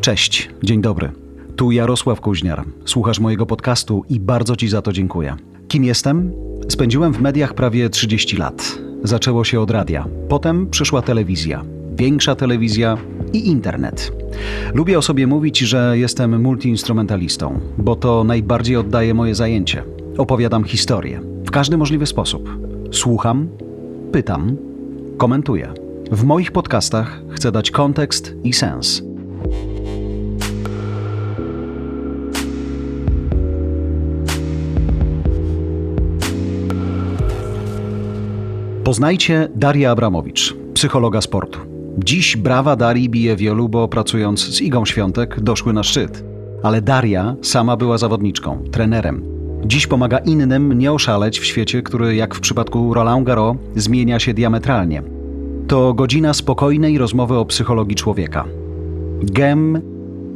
Cześć, dzień dobry. Tu Jarosław Kuźniar. Słuchasz mojego podcastu i bardzo Ci za to dziękuję. Kim jestem? Spędziłem w mediach prawie 30 lat. Zaczęło się od radia, potem przyszła telewizja, większa telewizja i internet. Lubię o sobie mówić, że jestem multiinstrumentalistą, bo to najbardziej oddaje moje zajęcie. Opowiadam historię w każdy możliwy sposób. Słucham, pytam, komentuję. W moich podcastach chcę dać kontekst i sens. Poznajcie Darię Abramowicz, psychologa sportu. Dziś brawa Darii bije wielu, bo pracując z Igą Świątek doszły na szczyt. Ale Daria sama była zawodniczką, trenerem. Dziś pomaga innym nie oszaleć w świecie, który jak w przypadku Roland Garros zmienia się diametralnie. To godzina spokojnej rozmowy o psychologii człowieka. Gem,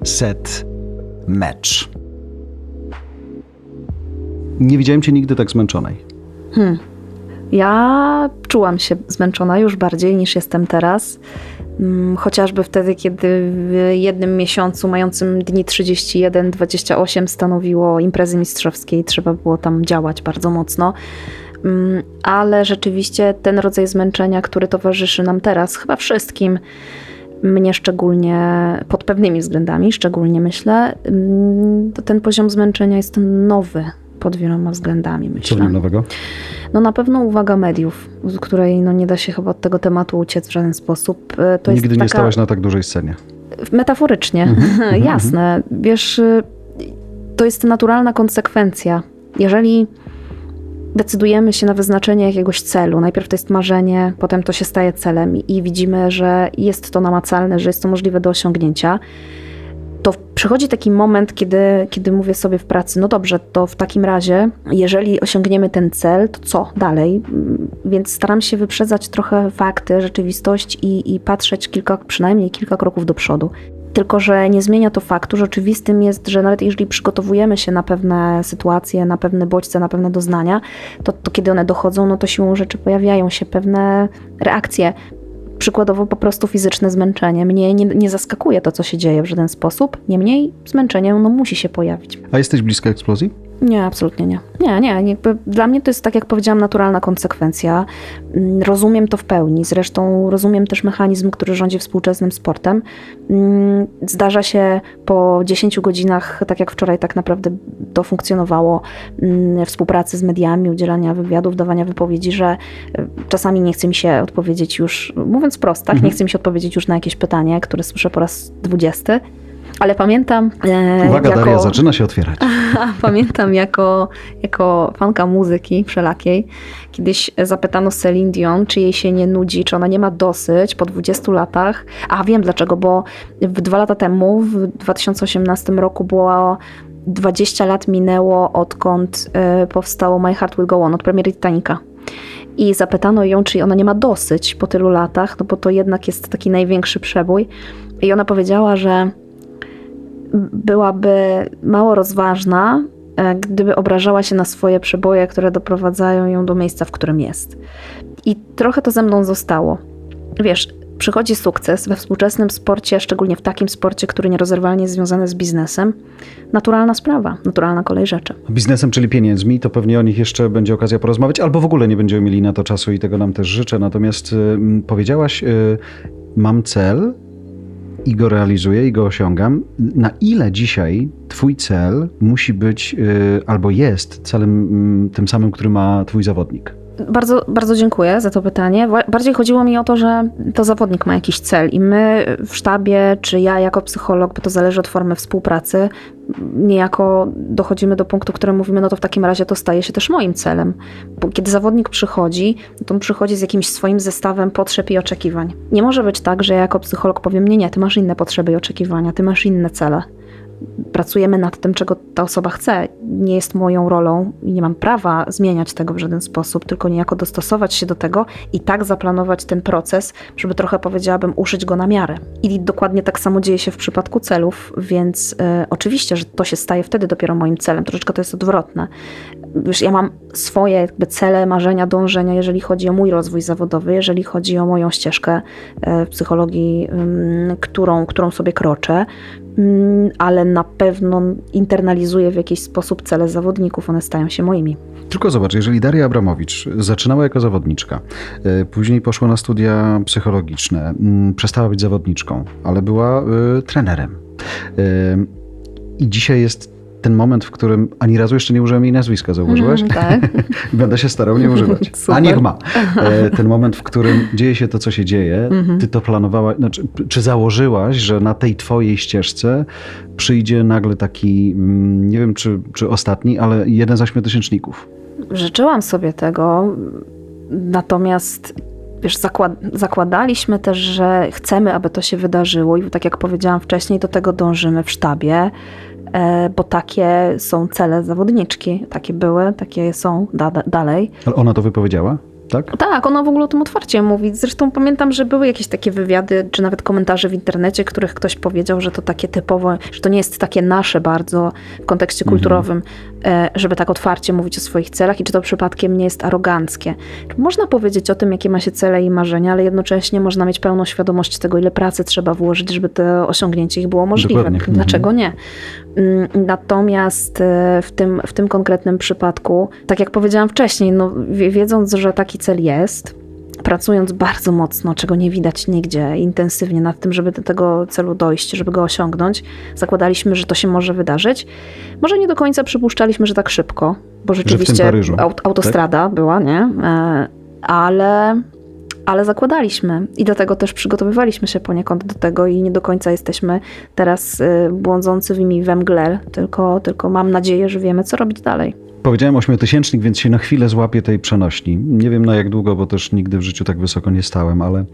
set, mecz. Nie widziałem cię nigdy tak zmęczonej. Hmm. Ja czułam się zmęczona już bardziej niż jestem teraz. Mm, chociażby wtedy, kiedy w jednym miesiącu mającym dni 31-28 stanowiło imprezy mistrzowskie i trzeba było tam działać bardzo mocno. Mm, ale rzeczywiście ten rodzaj zmęczenia, który towarzyszy nam teraz, chyba wszystkim, mnie szczególnie pod pewnymi względami, szczególnie myślę, mm, to ten poziom zmęczenia jest nowy pod wieloma względami, myślę. Co nowego? No na pewno uwaga mediów, z której no nie da się chyba od tego tematu uciec w żaden sposób. E, to Nigdy nie stałaś na tak dużej scenie. Metaforycznie, mhm, mhm, jasne. Wiesz, y, to jest naturalna konsekwencja. Jeżeli decydujemy się na wyznaczenie jakiegoś celu, najpierw to jest marzenie, potem to się staje celem i widzimy, że jest to namacalne, że jest to możliwe do osiągnięcia, to przychodzi taki moment, kiedy, kiedy mówię sobie w pracy, no dobrze, to w takim razie, jeżeli osiągniemy ten cel, to co dalej? Więc staram się wyprzedzać trochę fakty, rzeczywistość i, i patrzeć kilka, przynajmniej kilka kroków do przodu. Tylko, że nie zmienia to faktu, że oczywistym jest, że nawet jeżeli przygotowujemy się na pewne sytuacje, na pewne bodźce, na pewne doznania, to, to kiedy one dochodzą, no to siłą rzeczy pojawiają się pewne reakcje przykładowo po prostu fizyczne zmęczenie. Mnie nie, nie zaskakuje to, co się dzieje w żaden sposób, niemniej zmęczenie no, musi się pojawić. A jesteś bliska eksplozji? Nie, absolutnie nie. Nie, nie. Jakby dla mnie to jest, tak jak powiedziałam, naturalna konsekwencja. Mm, rozumiem to w pełni. Zresztą rozumiem też mechanizm, który rządzi współczesnym sportem. Mm, zdarza się po 10 godzinach, tak jak wczoraj tak naprawdę to funkcjonowało, mm, współpracy z mediami, udzielania wywiadów, dawania wypowiedzi, że e, czasami nie chce mi się odpowiedzieć już, mówiąc prosto, tak, mhm. nie chce mi się odpowiedzieć już na jakieś pytanie, które słyszę po raz dwudziesty. Ale pamiętam. E, Uwaga, jako, Daria, zaczyna się otwierać. pamiętam jako, jako fanka muzyki wszelakiej, kiedyś zapytano Celine Dion, czy jej się nie nudzi, czy ona nie ma dosyć po 20 latach. A wiem dlaczego, bo w dwa lata temu, w 2018 roku, było 20 lat minęło, odkąd e, powstało My Heart Will Go On, od premiery Titanica. I zapytano ją, czy ona nie ma dosyć po tylu latach, no bo to jednak jest taki największy przebój. I ona powiedziała, że byłaby mało rozważna, e, gdyby obrażała się na swoje przeboje, które doprowadzają ją do miejsca, w którym jest. I trochę to ze mną zostało. Wiesz, przychodzi sukces we współczesnym sporcie, szczególnie w takim sporcie, który nierozerwalnie jest związany z biznesem. Naturalna sprawa, naturalna kolej rzeczy. Biznesem, czyli pieniędzmi, to pewnie o nich jeszcze będzie okazja porozmawiać, albo w ogóle nie będziemy mieli na to czasu i tego nam też życzę. Natomiast y, powiedziałaś, y, mam cel, i go realizuję i go osiągam, na ile dzisiaj Twój cel musi być y, albo jest celem mm, tym samym, który ma Twój zawodnik? Bardzo, bardzo dziękuję za to pytanie. Bardziej chodziło mi o to, że to zawodnik ma jakiś cel i my w sztabie, czy ja jako psycholog, bo to zależy od formy współpracy, niejako dochodzimy do punktu, w którym mówimy, no to w takim razie to staje się też moim celem. Bo kiedy zawodnik przychodzi, to on przychodzi z jakimś swoim zestawem potrzeb i oczekiwań. Nie może być tak, że ja jako psycholog powiem, nie, nie, ty masz inne potrzeby i oczekiwania, ty masz inne cele pracujemy nad tym, czego ta osoba chce. Nie jest moją rolą i nie mam prawa zmieniać tego w żaden sposób, tylko niejako dostosować się do tego i tak zaplanować ten proces, żeby trochę powiedziałabym, uszyć go na miarę. I dokładnie tak samo dzieje się w przypadku celów, więc y, oczywiście, że to się staje wtedy dopiero moim celem. Troszeczkę to jest odwrotne. wiesz, ja mam swoje jakby cele, marzenia, dążenia, jeżeli chodzi o mój rozwój zawodowy, jeżeli chodzi o moją ścieżkę w psychologii, którą, którą sobie kroczę, ale na pewno internalizuję w jakiś sposób cele zawodników, one stają się moimi. Tylko zobacz, jeżeli Daria Abramowicz zaczynała jako zawodniczka, e, później poszła na studia psychologiczne, przestała być zawodniczką, ale była y, trenerem. Y, I dzisiaj jest ten moment, w którym ani razu jeszcze nie użyłem jej nazwiska, zauważyłeś? Mm, tak. Będę się starał nie używać. A niech ma. Ten moment, w którym dzieje się to, co się dzieje, mm-hmm. ty to planowałaś, znaczy, czy założyłaś, że na tej twojej ścieżce przyjdzie nagle taki, mm, nie wiem czy, czy ostatni, ale jeden z ośmiotysięczników? Życzyłam sobie tego, natomiast wiesz, zakład zakładaliśmy też, że chcemy, aby to się wydarzyło i tak jak powiedziałam wcześniej, do tego dążymy w sztabie. E, bo takie są cele zawodniczki. Takie były, takie są da dalej. Ale ona to wypowiedziała? tak? Tak, ona w ogóle o tym otwarcie mówi. Zresztą pamiętam, że były jakieś takie wywiady, czy nawet komentarze w internecie, których ktoś powiedział, że to takie typowo, że to nie jest takie nasze bardzo w kontekście mhm. kulturowym. Żeby tak otwarcie mówić o swoich celach i czy to przypadkiem nie jest aroganckie. Można powiedzieć o tym, jakie ma się cele i marzenia, ale jednocześnie można mieć pełną świadomość tego, ile pracy trzeba włożyć, żeby to osiągnięcie ich było możliwe. Dokładnie. Mhm. Dlaczego nie? Mm, natomiast e, w tym, w tym konkretnym przypadku, tak jak powiedziałam wcześniej, no, wiedząc, że taki cel jest, pracując bardzo mocno, czego nie widać nigdzie, intensywnie nad tym, żeby do tego celu dojść, żeby go osiągnąć, zakładaliśmy, że to się może wydarzyć. Może nie do końca przypuszczaliśmy, że tak szybko, bo rzeczywiście aut autostrada tak? była, nie? E, ale ale zakładaliśmy i do tego też przygotowywaliśmy się poniekąd do tego i nie do końca jesteśmy teraz y, błądzącymi we mgle, tylko, tylko mam nadzieję, że wiemy, co robić dalej. Powiedziałem ośmiotysięcznik, więc się na chwilę złapię tej przenośni. Nie wiem na jak długo, bo też nigdy w życiu tak wysoko nie stałem, ale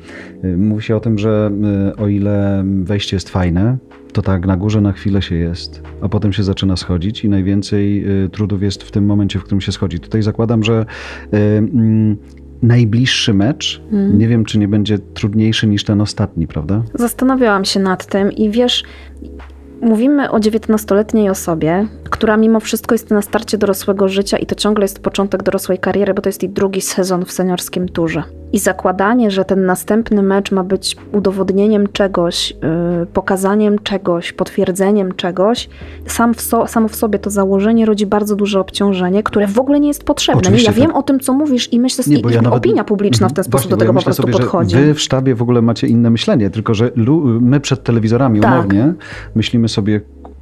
y, mówi się o tym, że y, o ile wejście jest fajne, to tak na górze na chwilę się jest, a potem się zaczyna schodzić i najwięcej trudów jest w tym momencie, w którym się schodzi. Tutaj zakładam, że mm, najbliższy mecz, hmm. nie wiem, czy nie będzie trudniejszy niż ten ostatni, prawda? Zastanawiałam się nad tym i wiesz, mówimy o 19-letniej osobie, która mimo wszystko jest na starcie dorosłego życia i to ciągle jest początek dorosłej kariery, bo to jest jej drugi sezon w seniorskim turze. I zakładanie, że ten następny mecz ma być udowodnieniem czegoś, yy, pokazaniem czegoś, potwierdzeniem czegoś, sam w so, samo w sobie to założenie rodzi bardzo duże obciążenie, które w ogóle nie jest potrzebne. Nie, ja wiem tak. o tym, co mówisz i myślę, że ja opinia publiczna w ten mhm. sposób Właśnie, do tego ja po prostu sobie, podchodzi. Wy w sztabie w ogóle macie inne myślenie, tylko że my przed telewizorami tak. umownie myślimy sobie,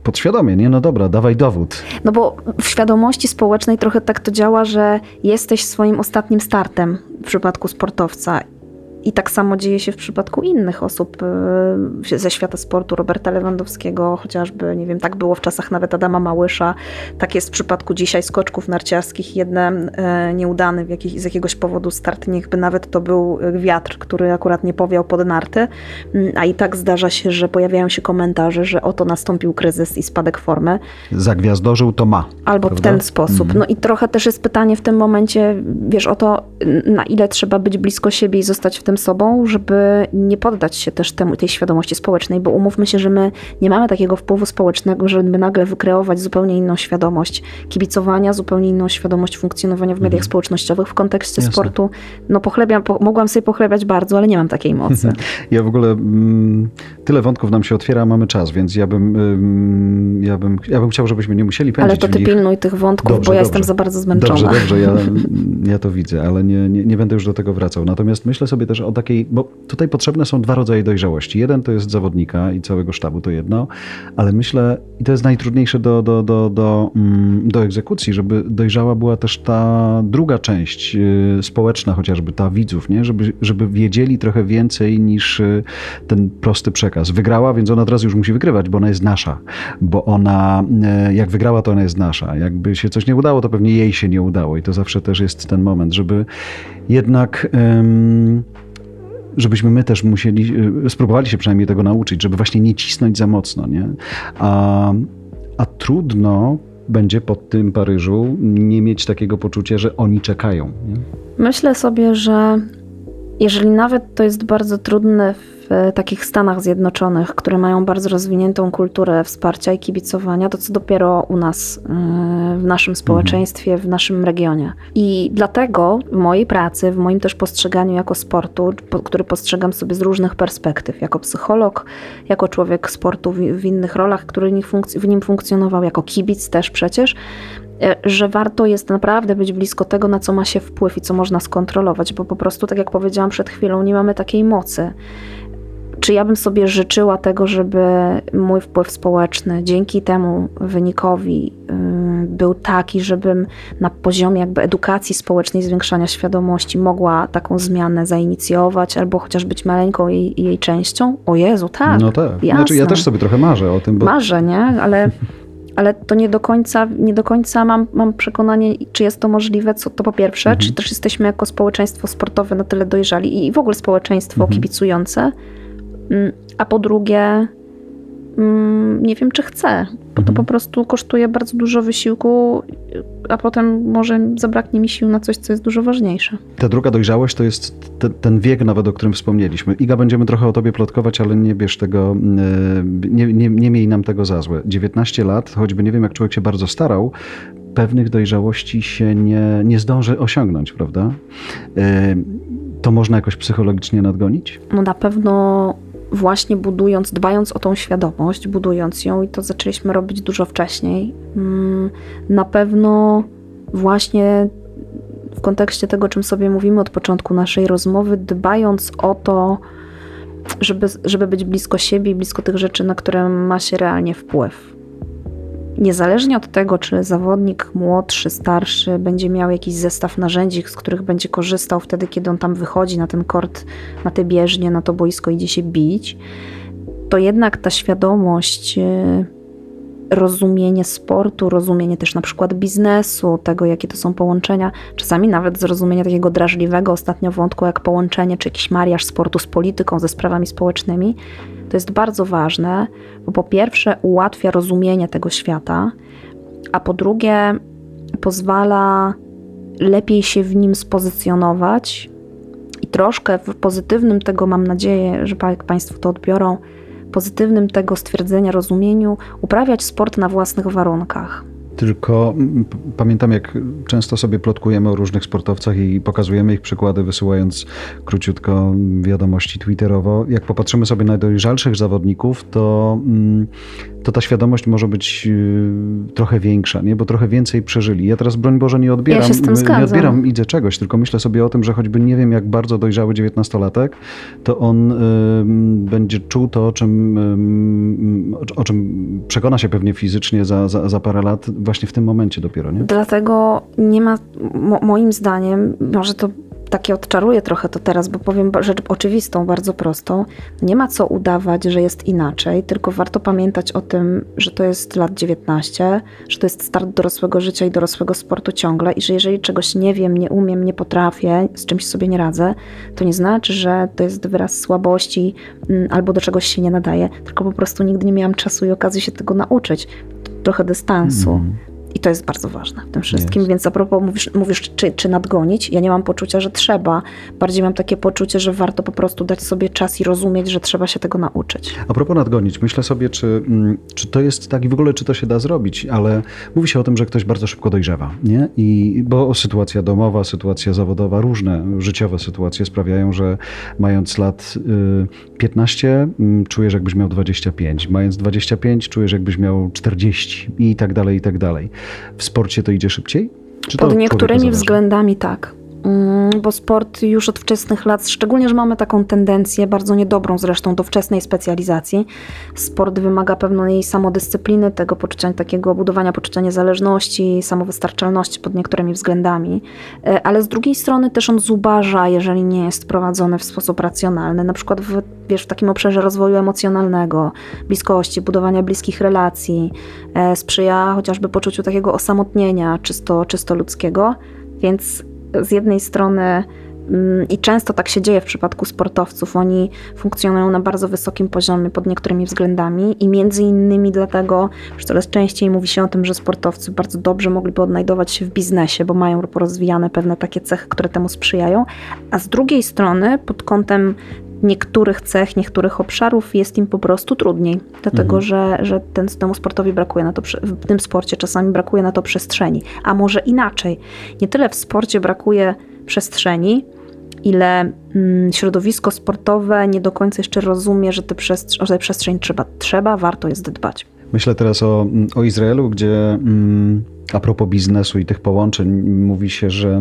podświadomie, nie? No dobra, dawaj dowód. No bo w świadomości społecznej trochę tak to działa, że jesteś swoim ostatnim startem w przypadku sportowca i tak samo dzieje się w przypadku innych osób y, ze świata sportu, Roberta Lewandowskiego, chociażby, nie wiem, tak było w czasach nawet Adama Małysza, tak jest w przypadku dzisiaj skoczków narciarskich, jeden y, nieudany w jakiś, z jakiegoś powodu start, niechby nawet to był wiatr, który akurat nie powiał pod narty, mm, a i tak zdarza się, że pojawiają się komentarze, że oto nastąpił kryzys i spadek formy. Zagwiazdożył to ma. Albo prawda? w ten sposób. Mhm. No i trochę też jest pytanie w tym momencie, wiesz, o to, na ile trzeba być blisko siebie i zostać w tym sobą, żeby nie poddać się też temu, tej świadomości społecznej, bo umówmy się, że my nie mamy takiego wpływu społecznego, żeby nagle wykreować zupełnie inną świadomość kibicowania, zupełnie inną świadomość funkcjonowania w mediach mhm. społecznościowych w kontekście Jasne. sportu. No pochlebiam, po, mogłam sobie pochlebiać bardzo, ale nie mam takiej mocy. Ja w ogóle mm, tyle wątków nam się otwiera, mamy czas, więc ja bym, mm, ja bym, ja bym chciał, żebyśmy nie musieli pędzić Ale to ty pilnuj tych wątków, dobrze, bo ja dobrze. jestem za bardzo zmęczona. Dobrze, dobrze, ja, ja to widzę, ale nie, nie, nie będę już do tego wracał. Natomiast myślę sobie też o takiej, bo tutaj potrzebne są dwa rodzaje dojrzałości. Jeden to jest zawodnika i całego sztabu, to jedno, ale myślę, i to jest najtrudniejsze do, do, do, do, mm, do egzekucji, żeby dojrzała była też ta druga część y, społeczna, chociażby ta widzów, nie? Żeby, żeby wiedzieli trochę więcej niż y, ten prosty przekaz. Wygrała, więc ona teraz już musi wygrywać, bo ona jest nasza, bo ona, y, jak wygrała, to ona jest nasza. Jakby się coś nie udało, to pewnie jej się nie udało i to zawsze też jest ten moment, żeby jednak żebyśmy my też musieli, y, spróbowali się przynajmniej tego nauczyć, żeby właśnie nie cisnąć za mocno, nie? A, a trudno będzie po tym Paryżu nie mieć takiego poczucia, że oni czekają. Nie? Myślę sobie, że jeżeli nawet to jest bardzo trudne w w takich Stanach Zjednoczonych, które mają bardzo rozwiniętą kulturę wsparcia i kibicowania, to co dopiero u nas, y, w naszym społeczeństwie, w naszym regionie. I dlatego w mojej pracy, w moim też postrzeganiu jako sportu, który postrzegam sobie z różnych perspektyw, jako psycholog, jako człowiek sportu w innych rolach, który w nim funkcjonował, jako kibic też przecież, E, że warto jest naprawdę być blisko tego, na co ma się wpływ i co można skontrolować, bo po prostu, tak jak powiedziałam przed chwilą, nie mamy takiej mocy. Czy ja bym sobie życzyła tego, żeby mój wpływ społeczny dzięki temu wynikowi y, był taki, żebym na poziomie jakby edukacji społecznej, zwiększania świadomości mogła taką zmianę zainicjować, albo chociaż być maleńką jej, jej częścią? O Jezu, tak. No tak. Znaczy, ja też sobie trochę marzę o tym. Bo... Marzę, nie? Ale ale to nie do końca, nie do końca mam, mam przekonanie, czy jest to możliwe, co to po pierwsze, mhm. czy też jesteśmy jako społeczeństwo sportowe na tyle dojrzali i w ogóle społeczeństwo mhm. kibicujące, a po drugie, mm, nie wiem, czy chcę, bo to mhm. po prostu kosztuje bardzo dużo wysiłku, a potem może zabraknie mi sił na coś, co jest dużo ważniejsze. Ta druga dojrzałość to jest te, ten wiek nawet, o którym wspomnieliśmy. Iga, będziemy trochę o tobie plotkować, ale nie bierz tego, e, nie, nie, nie miej nam tego za złe. 19 lat, choćby nie wiem, jak człowiek się bardzo starał, pewnych dojrzałości się nie, nie zdąży osiągnąć, prawda? E, to można jakoś psychologicznie nadgonić? No na pewno właśnie budując, dbając o tą świadomość, budując ją, i to zaczęliśmy robić dużo wcześniej, mm, na pewno właśnie w kontekście tego, czym sobie mówimy od początku naszej rozmowy, dbając o to, żeby, żeby być blisko siebie i blisko tych rzeczy, na które ma się realnie wpływ niezależnie od tego, czy zawodnik młodszy, starszy będzie miał jakiś zestaw narzędzi, z których będzie korzystał wtedy, kiedy on tam wychodzi na ten kort, na te bieżnie, na to boisko, idzie się bić, to jednak ta świadomość, y, rozumienie sportu, rozumienie też na przykład biznesu, tego jakie to są połączenia, czasami nawet zrozumienie takiego drażliwego ostatnio wątku jak połączenie czy jakiś mariaż sportu z polityką, ze sprawami społecznymi, to jest bardzo ważne, bo po pierwsze ułatwia rozumienie tego świata, a po drugie pozwala lepiej się w nim spozycjonować i troszkę w pozytywnym tego, mam nadzieję, że Państwo to odbiorą, pozytywnym tego stwierdzenia, rozumieniu, uprawiać sport na własnych warunkach. Tylko pamiętam, jak często sobie plotkujemy o różnych sportowcach i pokazujemy ich przykłady, wysyłając króciutko wiadomości Twitterowo. Jak popatrzymy sobie na najdojrzalszych zawodników, to, mm, to ta świadomość może być y, trochę większa, nie? bo trochę więcej przeżyli. Ja teraz, broń Boże, nie odbieram, ja się z tym nie odbieram idzie czegoś, tylko myślę sobie o tym, że choćby nie wiem, jak bardzo dojrzały dziewiętnastolatek, to on y, będzie czuł to, o czym, y, o czym przekona się pewnie fizycznie za, za, za parę lat właśnie w tym momencie dopiero, nie? Dlatego nie ma, mo, moim zdaniem, może to takie odczaruję trochę to teraz, bo powiem rzecz oczywistą, bardzo prostą. Nie ma co udawać, że jest inaczej, tylko warto pamiętać o tym, że to jest lat 19, że to jest start dorosłego życia i dorosłego sportu ciągle i że jeżeli czegoś nie wiem, nie umiem, nie potrafię, z czymś sobie nie radzę, to nie znaczy, że to jest wyraz słabości mm, albo do czegoś się nie nadaje, tylko po prostu nigdy nie miałam czasu i okazji się tego nauczyć. Trochę dystansu. Mm. I to jest bardzo ważne w tym wszystkim. Jest. Więc a propos mówisz, mówisz czy, czy nadgonić, ja nie mam poczucia, że trzeba. Bardziej mam takie poczucie, że warto po prostu dać sobie czas i rozumieć, że trzeba się tego nauczyć. A propos nadgonić, myślę sobie, czy, mm, czy to jest tak i w ogóle, czy to się da zrobić, ale mówi się o tym, że ktoś bardzo szybko dojrzewa, nie? I, bo sytuacja domowa, sytuacja zawodowa, różne życiowe sytuacje sprawiają, że mając lat 15, y, czujesz jakbyś miał 25, mając 25 czujesz jakbyś miał 40 i tak dalej, i tak dalej. W sporcie to idzie szybciej? Czy Pod niektórymi względami tak. Mm, bo sport już od wczesnych lat, szczególnie, że mamy taką tendencję, bardzo niedobrą zresztą, do wczesnej specjalizacji. Sport wymaga pewnej samodyscypliny, tego poczucia, takiego budowania poczucia niezależności, samowystarczalności pod niektórymi względami, e, ale z drugiej strony też on zubaża, jeżeli nie jest prowadzony w sposób racjonalny, na przykład w, wiesz, w takim obszarze rozwoju emocjonalnego, bliskości, budowania bliskich relacji, e, sprzyja chociażby poczuciu takiego osamotnienia czysto, czysto ludzkiego, więc z jednej strony mm, i często tak się dzieje w przypadku sportowców. Oni funkcjonują na bardzo wysokim poziomie pod niektórymi względami i między innymi dlatego, że coraz częściej mówi się o tym, że sportowcy bardzo dobrze mogliby odnajdować się w biznesie, bo mają porozwijane pewne takie cechy, które temu sprzyjają. A z drugiej strony, pod kątem niektórych cech, niektórych obszarów jest im po prostu trudniej, dlatego mhm. że, że ten, temu sportowi brakuje na to, w tym sporcie czasami brakuje na to przestrzeni. A może inaczej, nie tyle w sporcie brakuje przestrzeni, ile mm, środowisko sportowe nie do końca jeszcze rozumie, że, te że tę przestrzeń trzeba, trzeba, warto jest dbać. Myślę teraz o, o Izraelu, gdzie mm, a propos biznesu i tych połączeń, mówi się, że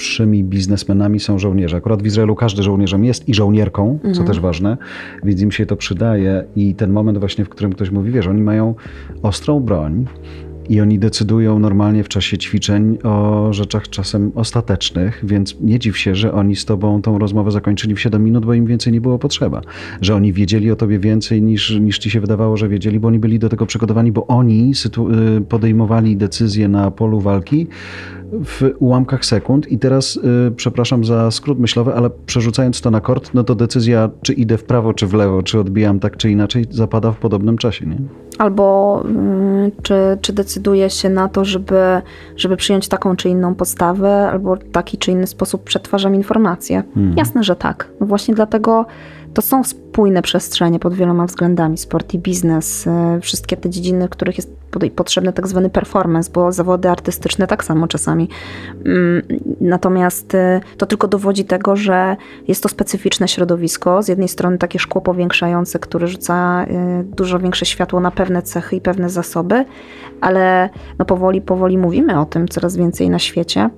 najlepszymi biznesmenami są żołnierze. Akurat w Izraelu każdy żołnierzem jest i żołnierką, mhm. co też ważne, więc im się to przydaje. I ten moment właśnie, w którym ktoś mówi, wiesz, oni mają ostrą broń, i oni decydują normalnie w czasie ćwiczeń o rzeczach czasem ostatecznych, więc nie dziw się, że oni z tobą tą rozmowę zakończyli w 7 minut, bo im więcej nie było potrzeba. Że oni wiedzieli o tobie więcej niż, niż ci się wydawało, że wiedzieli, bo oni byli do tego przygotowani, bo oni y, podejmowali decyzje na polu walki w ułamkach sekund i teraz, y, przepraszam za skrót myślowy, ale przerzucając to na kort, no to decyzja, czy idę w prawo, czy w lewo, czy odbijam tak, czy inaczej, zapada w podobnym czasie, nie? Albo y, czy, czy decyduje się na to, żeby, żeby przyjąć taką czy inną postawę, albo taki czy inny sposób przetwarzam informacje? Hmm. Jasne, że tak. No właśnie dlatego to są spójne przestrzenie pod wieloma względami. Sport i biznes, y, wszystkie te dziedziny, w których jest potrzebny tak zwany performance, bo zawody artystyczne tak samo czasami. Mm, natomiast y, to tylko dowodzi tego, że jest to specyficzne środowisko. Z jednej strony takie szkło powiększające, które rzuca y, dużo większe światło na pewne cechy i pewne zasoby, ale no powoli, powoli mówimy o tym coraz więcej na świecie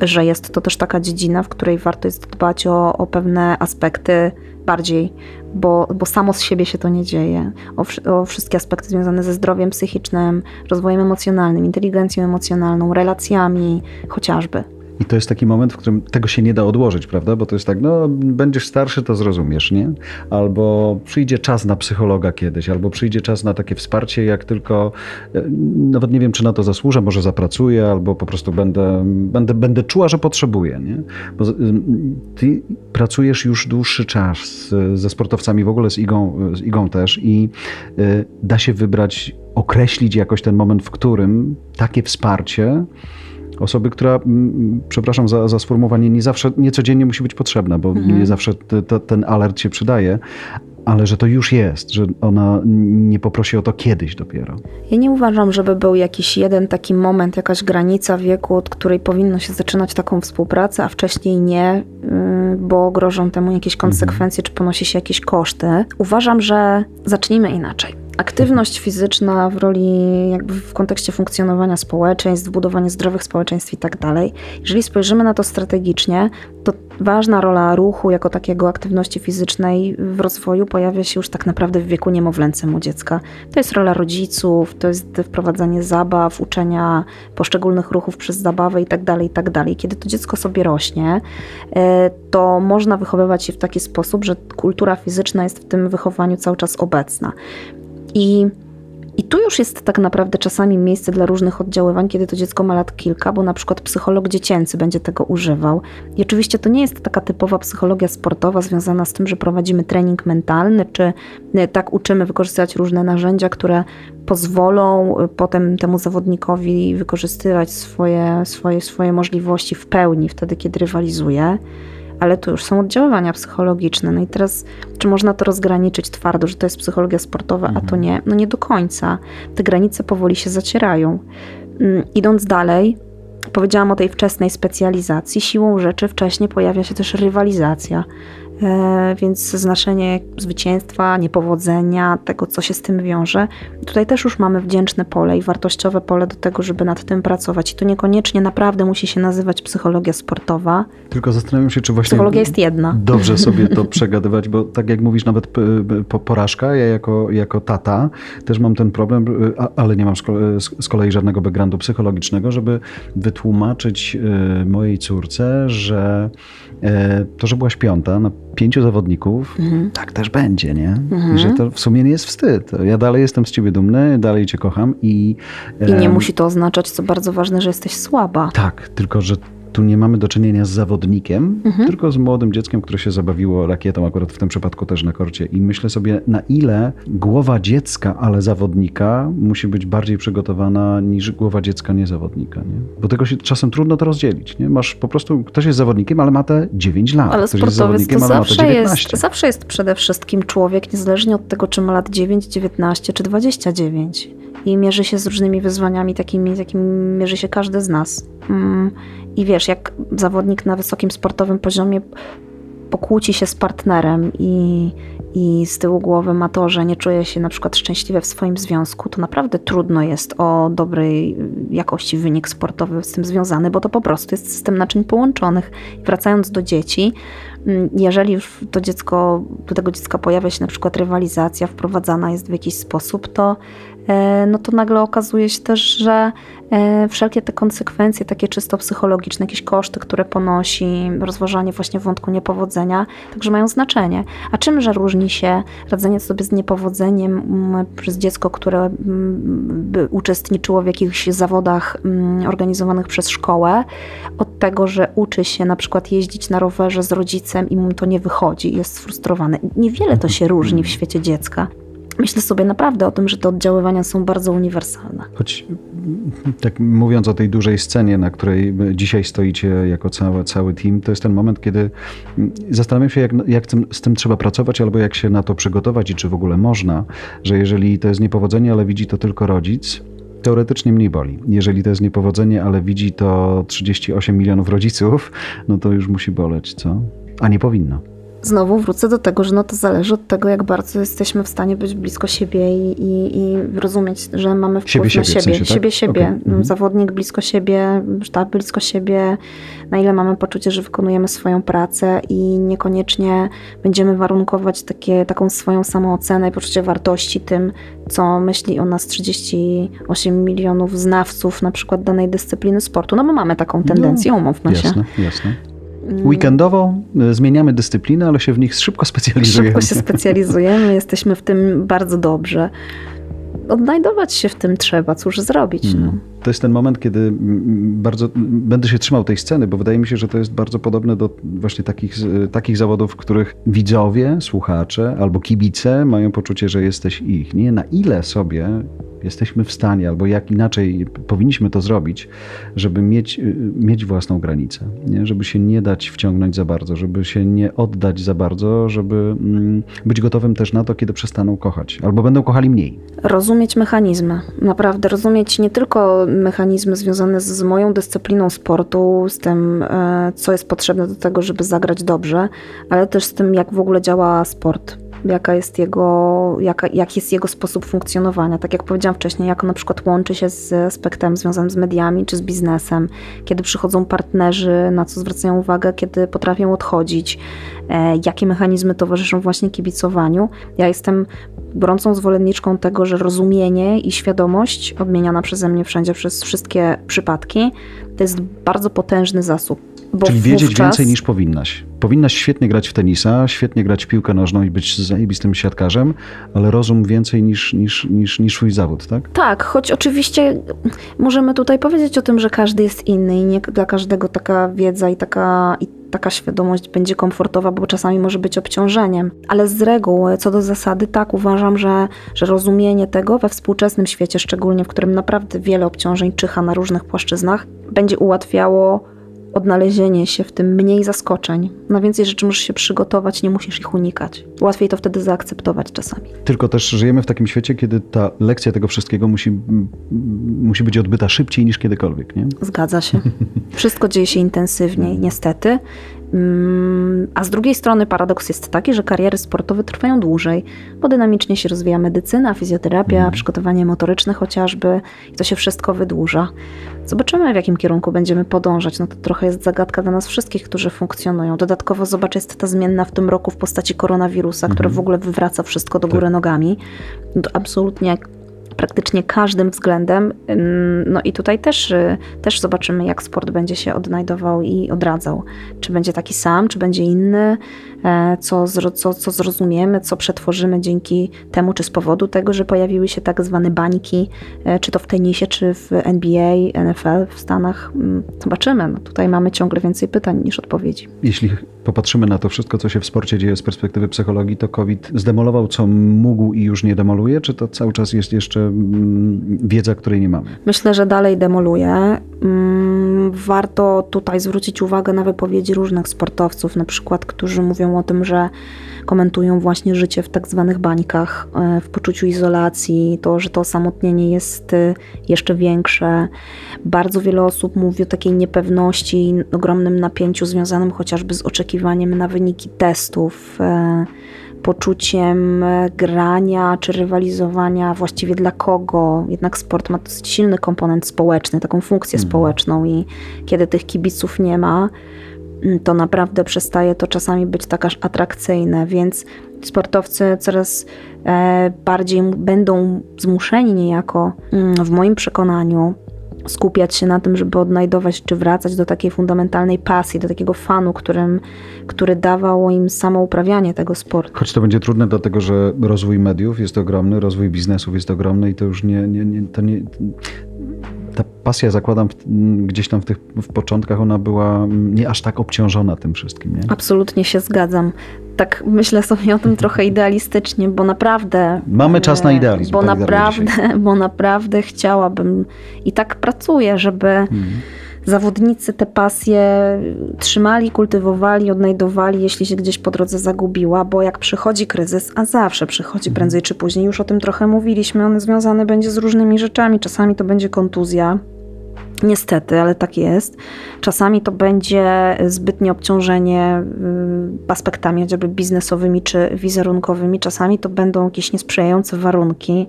że jest to też taka dziedzina, w której warto jest dbać o, o pewne aspekty bardziej, bo, bo samo z siebie się to nie dzieje. O, o, wszystkie aspekty związane ze zdrowiem psychicznym, rozwojem emocjonalnym, inteligencją emocjonalną, relacjami chociażby. I to jest taki moment, w którym tego się nie da odłożyć, prawda? Bo to jest tak, no będziesz starszy, to zrozumiesz, nie? Albo przyjdzie czas na psychologa kiedyś, albo przyjdzie czas na takie wsparcie, jak tylko, e, nawet nie wiem, czy na to zasłużę, może zapracuję, albo po prostu będę, będę, będę czuła, że potrzebuję, nie? Bo ty pracujesz już dłuższy czas ze sportowcami, w ogóle z Igą, z Igą też i e, da się wybrać, określić jakoś ten moment, w którym takie wsparcie osoby, która, przepraszam za, za sformułowanie, nie zawsze, nie codziennie musi być potrzebna, bo mhm. nie zawsze te, te, ten alert się przydaje, ale że to już jest, że ona nie poprosi o to kiedyś dopiero. Ja nie uważam, żeby był jakiś jeden taki moment, jakaś granica wieku, od której powinno się zaczynać taką współpracę, a wcześniej nie, y, bo grożą temu jakieś konsekwencje, mhm. czy ponosi się jakieś koszty. Uważam, że zacznijmy inaczej. Aktywność fizyczna w roli, jakby w kontekście funkcjonowania społeczeństw, budowania zdrowych społeczeństw i tak dalej. Jeżeli spojrzymy na to strategicznie, to ważna rola ruchu jako takiego aktywności fizycznej w rozwoju pojawia się już tak naprawdę w wieku niemowlęcym u dziecka. To jest rola rodziców, to jest wprowadzanie zabaw, uczenia poszczególnych ruchów przez zabawę i tak dalej, i tak dalej. Kiedy to dziecko sobie rośnie, e, to można wychowywać się w taki sposób, że kultura fizyczna jest w tym wychowaniu cały czas obecna. I, I tu już jest tak naprawdę czasami miejsce dla różnych oddziaływań, kiedy to dziecko ma lat kilka, bo na przykład psycholog dziecięcy będzie tego używał. I oczywiście to nie jest taka typowa psychologia sportowa związana z tym, że prowadzimy trening mentalny, czy e, tak uczymy wykorzystywać różne narzędzia, które pozwolą e, potem temu zawodnikowi wykorzystywać swoje, swoje, swoje możliwości w pełni wtedy, kiedy rywalizuje ale to już są oddziaływania psychologiczne. No i teraz, czy można to rozgraniczyć twardo, że to jest psychologia sportowa, mhm. a to mhm. nie? No nie do końca. Te granice powoli się zacierają. Mm, idąc dalej, powiedziałam o tej wczesnej specjalizacji. Siłą rzeczy wcześniej pojawia się też rywalizacja. E, więc znaczenie zwycięstwa, niepowodzenia, tego, co się z tym wiąże. Tutaj też już mamy wdzięczne pole i wartościowe pole do tego, żeby nad tym pracować. I to niekoniecznie naprawdę musi się nazywać psychologia sportowa. Tylko zastanawiam się, czy właśnie. Psychologia jest jedna. Dobrze sobie to przegadywać, bo tak jak mówisz, nawet porażka, ja jako, jako tata też mam ten problem, ale nie mam z kolei żadnego backgroundu psychologicznego, żeby wytłumaczyć e, mojej córce, że e, to, że byłaś piąta na pięciu zawodników, mhm. tak też będzie, nie? Mhm. Że to w sumie nie jest wstyd. Ja dalej jestem z ciebie dumny, dalej cię kocham i... I nie musi to oznaczać, co bardzo ważne, że jesteś słaba. Tak, tylko że tu nie mamy do czynienia z zawodnikiem, mhm. tylko z młodym dzieckiem, które się zabawiło rakietą, akurat w tym przypadku też na korcie. I myślę sobie, na ile głowa dziecka, ale zawodnika musi być bardziej przygotowana niż głowa dziecka niezawodnika. Nie? Bo tego się czasem trudno to rozdzielić. Nie? Masz po prostu, ktoś jest zawodnikiem, ale ma te 9 lat. Ale ktoś sportowiec jest zawodnikiem, to ale zawsze ma te 19. Jest, zawsze jest przede wszystkim człowiek, niezależnie od tego, czy ma lat 9, 19 czy 29 i mierzy się z różnymi wyzwaniami, takimi, jakimi mierzy się każdy z nas. Mm, I wiesz, jak zawodnik na wysokim sportowym poziomie pokłóci się z partnerem i, i z tyłu głowy ma to, że nie czuje się na przykład szczęśliwe w swoim związku, to naprawdę trudno jest o dobrej jakości wynik sportowy z tym związany, bo to po prostu jest system naczyń połączonych. Wracając do dzieci, mm, jeżeli już to dziecko, do tego dziecka pojawia się na przykład rywalizacja, wprowadzana jest w jakiś sposób, to no to nagle okazuje się też, że e, wszelkie te konsekwencje, takie czysto psychologiczne, jakieś koszty, które ponosi, rozważanie właśnie wątku niepowodzenia, także mają znaczenie. A czymże różni się radzenie sobie z niepowodzeniem mm, przez dziecko, które mm, uczestniczyło w jakichś zawodach mm, organizowanych przez szkołę, od tego, że uczy się na przykład jeździć na rowerze z rodzicem i mu to nie wychodzi jest sfrustrowany. Niewiele to się różni w świecie dziecka myślę sobie naprawdę o tym, że te oddziaływania są bardzo uniwersalne. Choć tak mówiąc o tej dużej scenie, na której dzisiaj stoicie jako cały, cały team, to jest ten moment, kiedy zastanawiam się, jak, jak z tym trzeba pracować, albo jak się na to przygotować i czy w ogóle można, że jeżeli to jest niepowodzenie, ale widzi to tylko rodzic, teoretycznie mniej boli. Jeżeli to jest niepowodzenie, ale widzi to 38 milionów rodziców, no to już musi boleć, co? A nie powinno znowu wrócę do tego, że no to zależy od tego, jak bardzo jesteśmy w stanie być blisko siebie i, i, i rozumieć, że mamy wpływ siebie, na siebie. Siebie, sensie, tak? siebie, siebie. Okay. Mhm. Zawodnik blisko siebie, sztab blisko siebie, na ile mamy poczucie, że wykonujemy swoją pracę i niekoniecznie będziemy warunkować takie, taką swoją samoocenę i poczucie wartości tym, co myśli o nas 38 milionów znawców na przykład danej dyscypliny sportu. No bo mamy taką tendencję, no, umówmy się. Jasne, jasne. Mm. Weekendowo e, zmieniamy dyscypliny, ale się w nich szybko specjalizujemy. Szybko się specjalizujemy, jesteśmy w tym bardzo dobrze. Odnajdować się w tym trzeba, cóż zrobić. No. To jest ten moment, kiedy bardzo będę się trzymał tej sceny, bo wydaje mi się, że to jest bardzo podobne do właśnie takich, takich zawodów, w których widzowie, słuchacze albo kibice mają poczucie, że jesteś ich. Nie na ile sobie jesteśmy w stanie, albo jak inaczej powinniśmy to zrobić, żeby mieć, mieć własną granicę, nie? żeby się nie dać wciągnąć za bardzo, żeby się nie oddać za bardzo, żeby mm, być gotowym też na to, kiedy przestaną kochać, albo będą kochali mniej. Rozumieć mechanizmy, naprawdę rozumieć nie tylko mechanizmy związane z moją dyscypliną sportu, z tym, e, co jest potrzebne do tego, żeby zagrać dobrze, ale też z tym, jak w ogóle działa sport jaka jest jego, jaka, jak jest jego sposób funkcjonowania. Tak jak powiedziałam wcześniej, jak on na przykład łączy się z aspektem związanym z mediami czy z biznesem, kiedy przychodzą partnerzy, na co zwracają uwagę, kiedy potrafią odchodzić, e, jakie mechanizmy towarzyszą właśnie kibicowaniu. Ja jestem gorącą zwolenniczką tego, że rozumienie i świadomość odmieniana przeze mnie wszędzie przez wszystkie przypadki to jest bardzo potężny zasób Czyli wiedzieć wówczas... więcej niż powinnaś. Powinnaś świetnie grać w tenisa, świetnie grać w piłkę nożną i być zajebistym siatkarzem, ale rozum więcej niż, niż, niż, niż swój zawód, tak? Tak, choć oczywiście możemy tutaj powiedzieć o tym, że każdy jest inny i nie dla każdego taka wiedza i taka, i taka świadomość będzie komfortowa, bo czasami może być obciążeniem. Ale z reguły, co do zasady, tak uważam, że, że rozumienie tego we współczesnym świecie, szczególnie w którym naprawdę wiele obciążeń czyha na różnych płaszczyznach, będzie ułatwiało odnalezienie się w tym mniej zaskoczeń. Na więcej rzeczy możesz się przygotować, nie musisz ich unikać. Łatwiej to wtedy zaakceptować czasami. Tylko też żyjemy w takim świecie, kiedy ta lekcja tego wszystkiego musi, musi być odbyta szybciej niż kiedykolwiek, nie? Zgadza się. Wszystko dzieje się intensywniej, niestety. Mm, a z drugiej strony paradoks jest taki, że kariery sportowe trwają dłużej, bo dynamicznie się rozwija medycyna, fizjoterapia, mm. przygotowanie motoryczne chociażby i to się wszystko wydłuża. Zobaczymy, w jakim kierunku będziemy podążać. No to trochę jest zagadka dla nas wszystkich, którzy funkcjonują. Dodatkowo zobacz, jest ta zmienna w tym roku w postaci koronawirusa, mm. która w ogóle wywraca wszystko do góry tak. nogami. No to absolutnie praktycznie każdym względem. No i tutaj też, y, też zobaczymy, jak sport będzie się odnajdował i odradzał. Czy będzie taki sam, czy będzie inny. E, co, co, co zrozumiemy, co przetworzymy dzięki temu, czy z powodu tego, że pojawiły się tak zwane bańki, e, czy to w tenisie, czy w NBA, NFL w Stanach. Mm, zobaczymy. No tutaj mamy ciągle więcej pytań niż odpowiedzi. Jeśli popatrzymy na to wszystko, co się w sporcie dzieje z perspektywy psychologii, to COVID zdemolował, co mógł i już nie demoluje, czy to cały czas jest jeszcze mm, wiedza, której nie mamy? Myślę, że dalej demoluje. Mm, warto tutaj zwrócić uwagę na wypowiedzi różnych sportowców, na przykład, którzy mówią o tym, że komentują właśnie życie w tak zwanych bańkach, e, w poczuciu izolacji, to, że to osamotnienie jest e, jeszcze większe. Bardzo wiele osób mówi o takiej niepewności ogromnym napięciu związanym chociażby z oczekiwaniem na wyniki testów e, poczuciem grania czy rywalizowania właściwie dla kogo. Jednak sport ma dosyć silny komponent społeczny, taką funkcję mhm. społeczną i kiedy tych kibiców nie ma, mm, to naprawdę przestaje to czasami być tak aż atrakcyjne, więc sportowcy coraz e, bardziej będą zmuszeni niejako, mm, w moim przekonaniu, skupiać się na tym, żeby odnajdować czy wracać do takiej fundamentalnej pasji, do takiego fanu, którym, który dawało im samo uprawianie tego sportu. Choć to będzie trudne, dlatego że rozwój mediów jest ogromny, rozwój biznesów jest ogromny i to już nie, nie, nie, to nie ta pasja, zakładam, gdzieś tam w tych w początkach ona była nie aż tak obciążona tym wszystkim. Nie? Absolutnie się zgadzam. Tak myślę sobie o tym trochę idealistycznie, bo naprawdę. Mamy czas na e, idealizm. Bo, tak naprawdę, bo naprawdę chciałabym i tak pracuję, żeby. Hmm zawodnicy te pasje trzymali, kultywowali, odnajdowali, jeśli się gdzieś po drodze zagubiła, bo jak przychodzi kryzys, a zawsze przychodzi mhm. prędzej czy później, już o tym trochę mówiliśmy, on związany będzie z różnymi rzeczami. Czasami to będzie kontuzja, Niestety, ale tak jest. Czasami to będzie zbytnie obciążenie y, aspektami chociażby biznesowymi czy wizerunkowymi, czasami to będą jakieś niesprzyjające warunki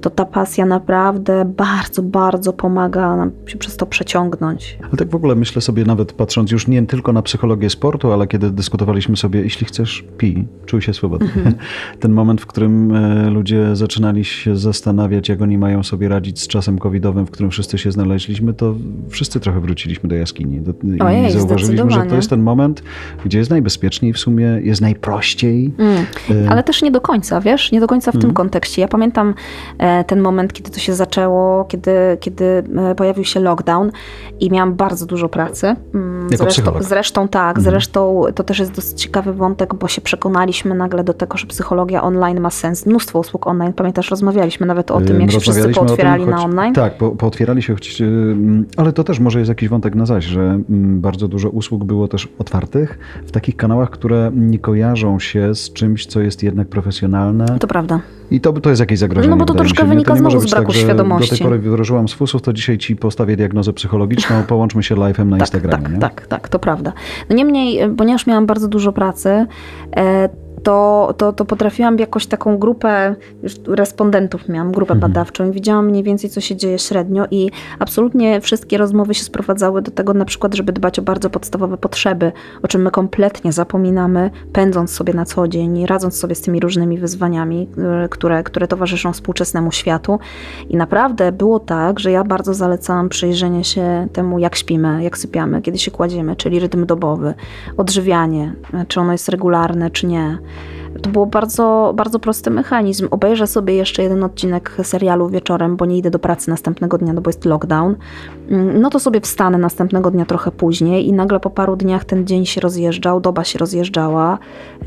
to ta pasja naprawdę bardzo, bardzo pomaga nam się przez to przeciągnąć. Ale tak w ogóle myślę sobie, nawet patrząc już nie tylko na psychologię sportu, ale kiedy dyskutowaliśmy sobie, jeśli chcesz, pij, czuj się swobodnie. Mhm. Ten moment, w którym e, ludzie zaczynali się zastanawiać, jak oni mają sobie radzić z czasem covidowym, w którym wszyscy się znaleźliśmy, to wszyscy trochę wróciliśmy do jaskini. Do, Ojej, I zauważyliśmy, że to jest ten moment, gdzie jest najbezpieczniej w sumie, jest najprościej. Mm. E, ale też nie do końca, wiesz? Nie do końca w mm. tym kontekście. Ja pamiętam e, ten moment, kiedy to się zaczęło, kiedy, kiedy e, pojawił się lockdown i miałam bardzo dużo pracy. Mm, jako zresztą, zresztą tak, mhm. zresztą to też jest dosyć ciekawy wątek, bo się przekonaliśmy nagle do tego, że psychologia online ma sens. Mnóstwo usług online, pamiętasz, rozmawialiśmy nawet o tym, jak się wszyscy pootwierali tym, choć, na online. Tak, po, pootwierali się, choć, ale to też może jest jakiś wątek na zaś, że bardzo dużo usług było też otwartych w takich kanałach, które nie kojarzą się z czymś, co jest jednak profesjonalne. To prawda. I to, to jest jakieś zagrożenie. No bo to troszkę wynika znowu z braku tak, świadomości. Do tej pory wyrażyłam z fusów, to dzisiaj ci postawię diagnozę psychologiczną, połączmy się live'em na tak, Instagramie. Tak, nie? tak, tak, to prawda. No niemniej, ponieważ miałam bardzo dużo pracy, e, to, to, to potrafiłam jakoś taką grupę respondentów miałam, grupę mhm. badawczą i widziałam mniej więcej, co się dzieje średnio i absolutnie wszystkie rozmowy się sprowadzały do tego na przykład, żeby dbać o bardzo podstawowe potrzeby, o czym my kompletnie zapominamy, pędząc sobie na co dzień radząc sobie z tymi różnymi wyzwaniami, y, które, które towarzyszą współczesnemu światu. I naprawdę było tak, że ja bardzo zalecałam przyjrzenie się temu, jak śpimy, jak sypiamy, kiedy się kładziemy, czyli rytm dobowy, odżywianie, czy ono jest regularne, czy nie to był bardzo, bardzo prosty mechanizm. Obejrzę sobie jeszcze jeden odcinek serialu wieczorem, bo nie idę do pracy następnego dnia, no bo jest lockdown. Mm, no to sobie wstanę następnego dnia trochę później i nagle po paru dniach ten dzień się rozjeżdżał, doba się rozjeżdżała.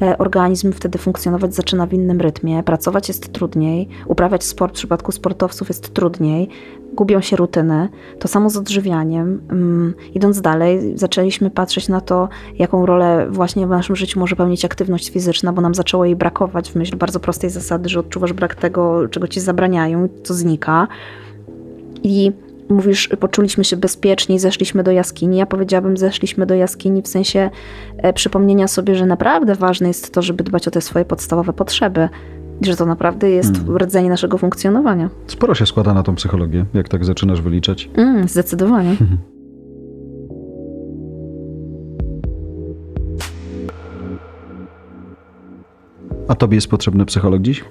E, organizm wtedy funkcjonować zaczyna w innym rytmie. Pracować jest trudniej, uprawiać sport w przypadku sportowców jest trudniej gubią się rutyny. To samo z odżywianiem. Um, idąc dalej, zaczęliśmy patrzeć na to, jaką rolę właśnie w naszym życiu może pełnić aktywność fizyczna, bo nam zaczęło jej brakować w myśl bardzo prostej zasady, że odczuwasz brak tego, czego ci zabraniają, co znika. I mówisz, poczuliśmy się bezpieczni, zeszliśmy do jaskini. Ja powiedziałabym, zeszliśmy do jaskini w sensie e, przypomnienia sobie, że naprawdę ważne jest to, żeby dbać o te swoje podstawowe potrzeby że to naprawdę jest hmm. rdzenie naszego funkcjonowania. Sporo się składa na tą psychologię, jak tak zaczynasz wyliczać. Mm, zdecydowanie. A tobie jest potrzebny psycholog dziś?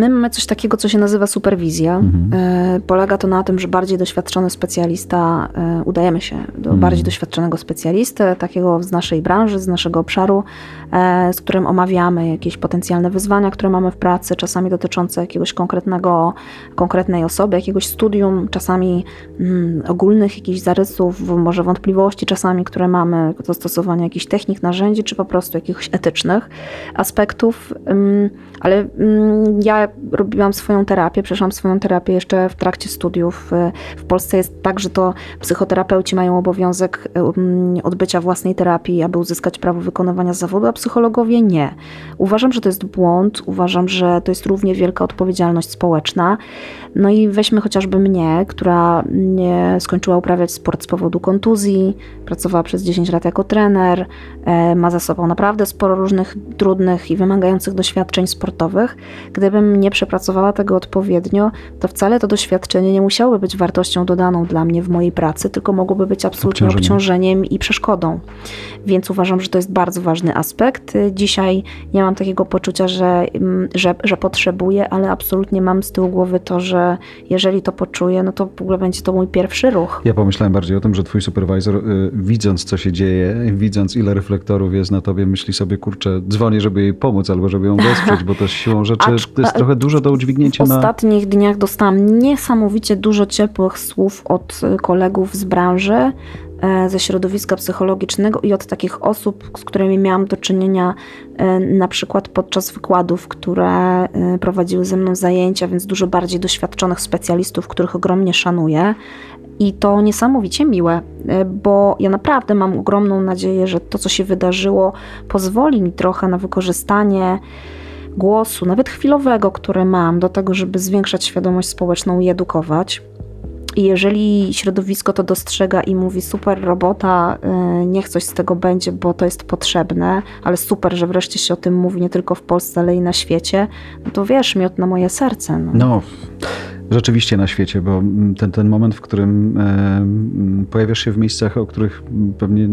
My mamy coś takiego, co się nazywa superwizja. Mhm. E, polega to na tym, że bardziej doświadczony specjalista, e, udajemy się do mhm. bardziej doświadczonego specjalisty, takiego z naszej branży, z naszego obszaru, e, z którym omawiamy jakieś potencjalne wyzwania, które mamy w pracy, czasami dotyczące jakiegoś konkretnego, konkretnej osoby, jakiegoś studium, czasami mm, ogólnych jakichś zarysów, może wątpliwości czasami, które mamy do stosowania jakichś technik, narzędzi, czy po prostu jakichś etycznych aspektów. 嗯 Ale ja robiłam swoją terapię, przeszłam swoją terapię jeszcze w trakcie studiów. W Polsce jest tak, że to psychoterapeuci mają obowiązek odbycia własnej terapii, aby uzyskać prawo wykonywania zawodu, a psychologowie nie. Uważam, że to jest błąd, uważam, że to jest równie wielka odpowiedzialność społeczna. No i weźmy chociażby mnie, która nie skończyła uprawiać sport z powodu kontuzji, pracowała przez 10 lat jako trener, e, ma za sobą naprawdę sporo różnych trudnych i wymagających doświadczeń sportowych. Gdybym nie przepracowała tego odpowiednio, to wcale to doświadczenie nie musiałoby być wartością dodaną dla mnie w mojej pracy, tylko mogłoby być absolutnie obciążeniem, obciążeniem i przeszkodą. Więc uważam, że to jest bardzo ważny aspekt. Dzisiaj nie mam takiego poczucia, że, mm, że, że potrzebuję, ale absolutnie mam z tyłu głowy to, że jeżeli to poczuję, no to w ogóle będzie to mój pierwszy ruch. Ja pomyślałem bardziej o tym, że twój supervisor, y, widząc co się dzieje, widząc ile reflektorów jest na tobie, myśli sobie, kurczę, dzwonię, żeby jej pomóc albo żeby ją wesprzeć, bo to siłą rzeczy to jest trochę dużo do udźwignięcia. W ostatnich dniach dostałam niesamowicie dużo ciepłych słów od kolegów z branży, E, ze środowiska psychologicznego i od takich osób, z którymi miałam do czynienia e, na przykład podczas wykładów, które e, prowadziły ze mną zajęcia, więc dużo bardziej doświadczonych specjalistów, których ogromnie szanuję. I to niesamowicie miłe, bo ja naprawdę mam ogromną nadzieję, że to, co się wydarzyło, pozwoli mi trochę na wykorzystanie głosu, nawet chwilowego, który mam, do tego, żeby zwiększać świadomość społeczną i edukować. I jeżeli środowisko to dostrzega i mówi super robota, y, niech coś z tego będzie, bo to jest potrzebne, ale super, że wreszcie się o tym mówi nie tylko w Polsce, ale i na świecie, no to wiesz, miód na moje serce. No. no rzeczywiście na świecie, bo ten, ten moment, w którym pojawiasz się w miejscach, o których pewnie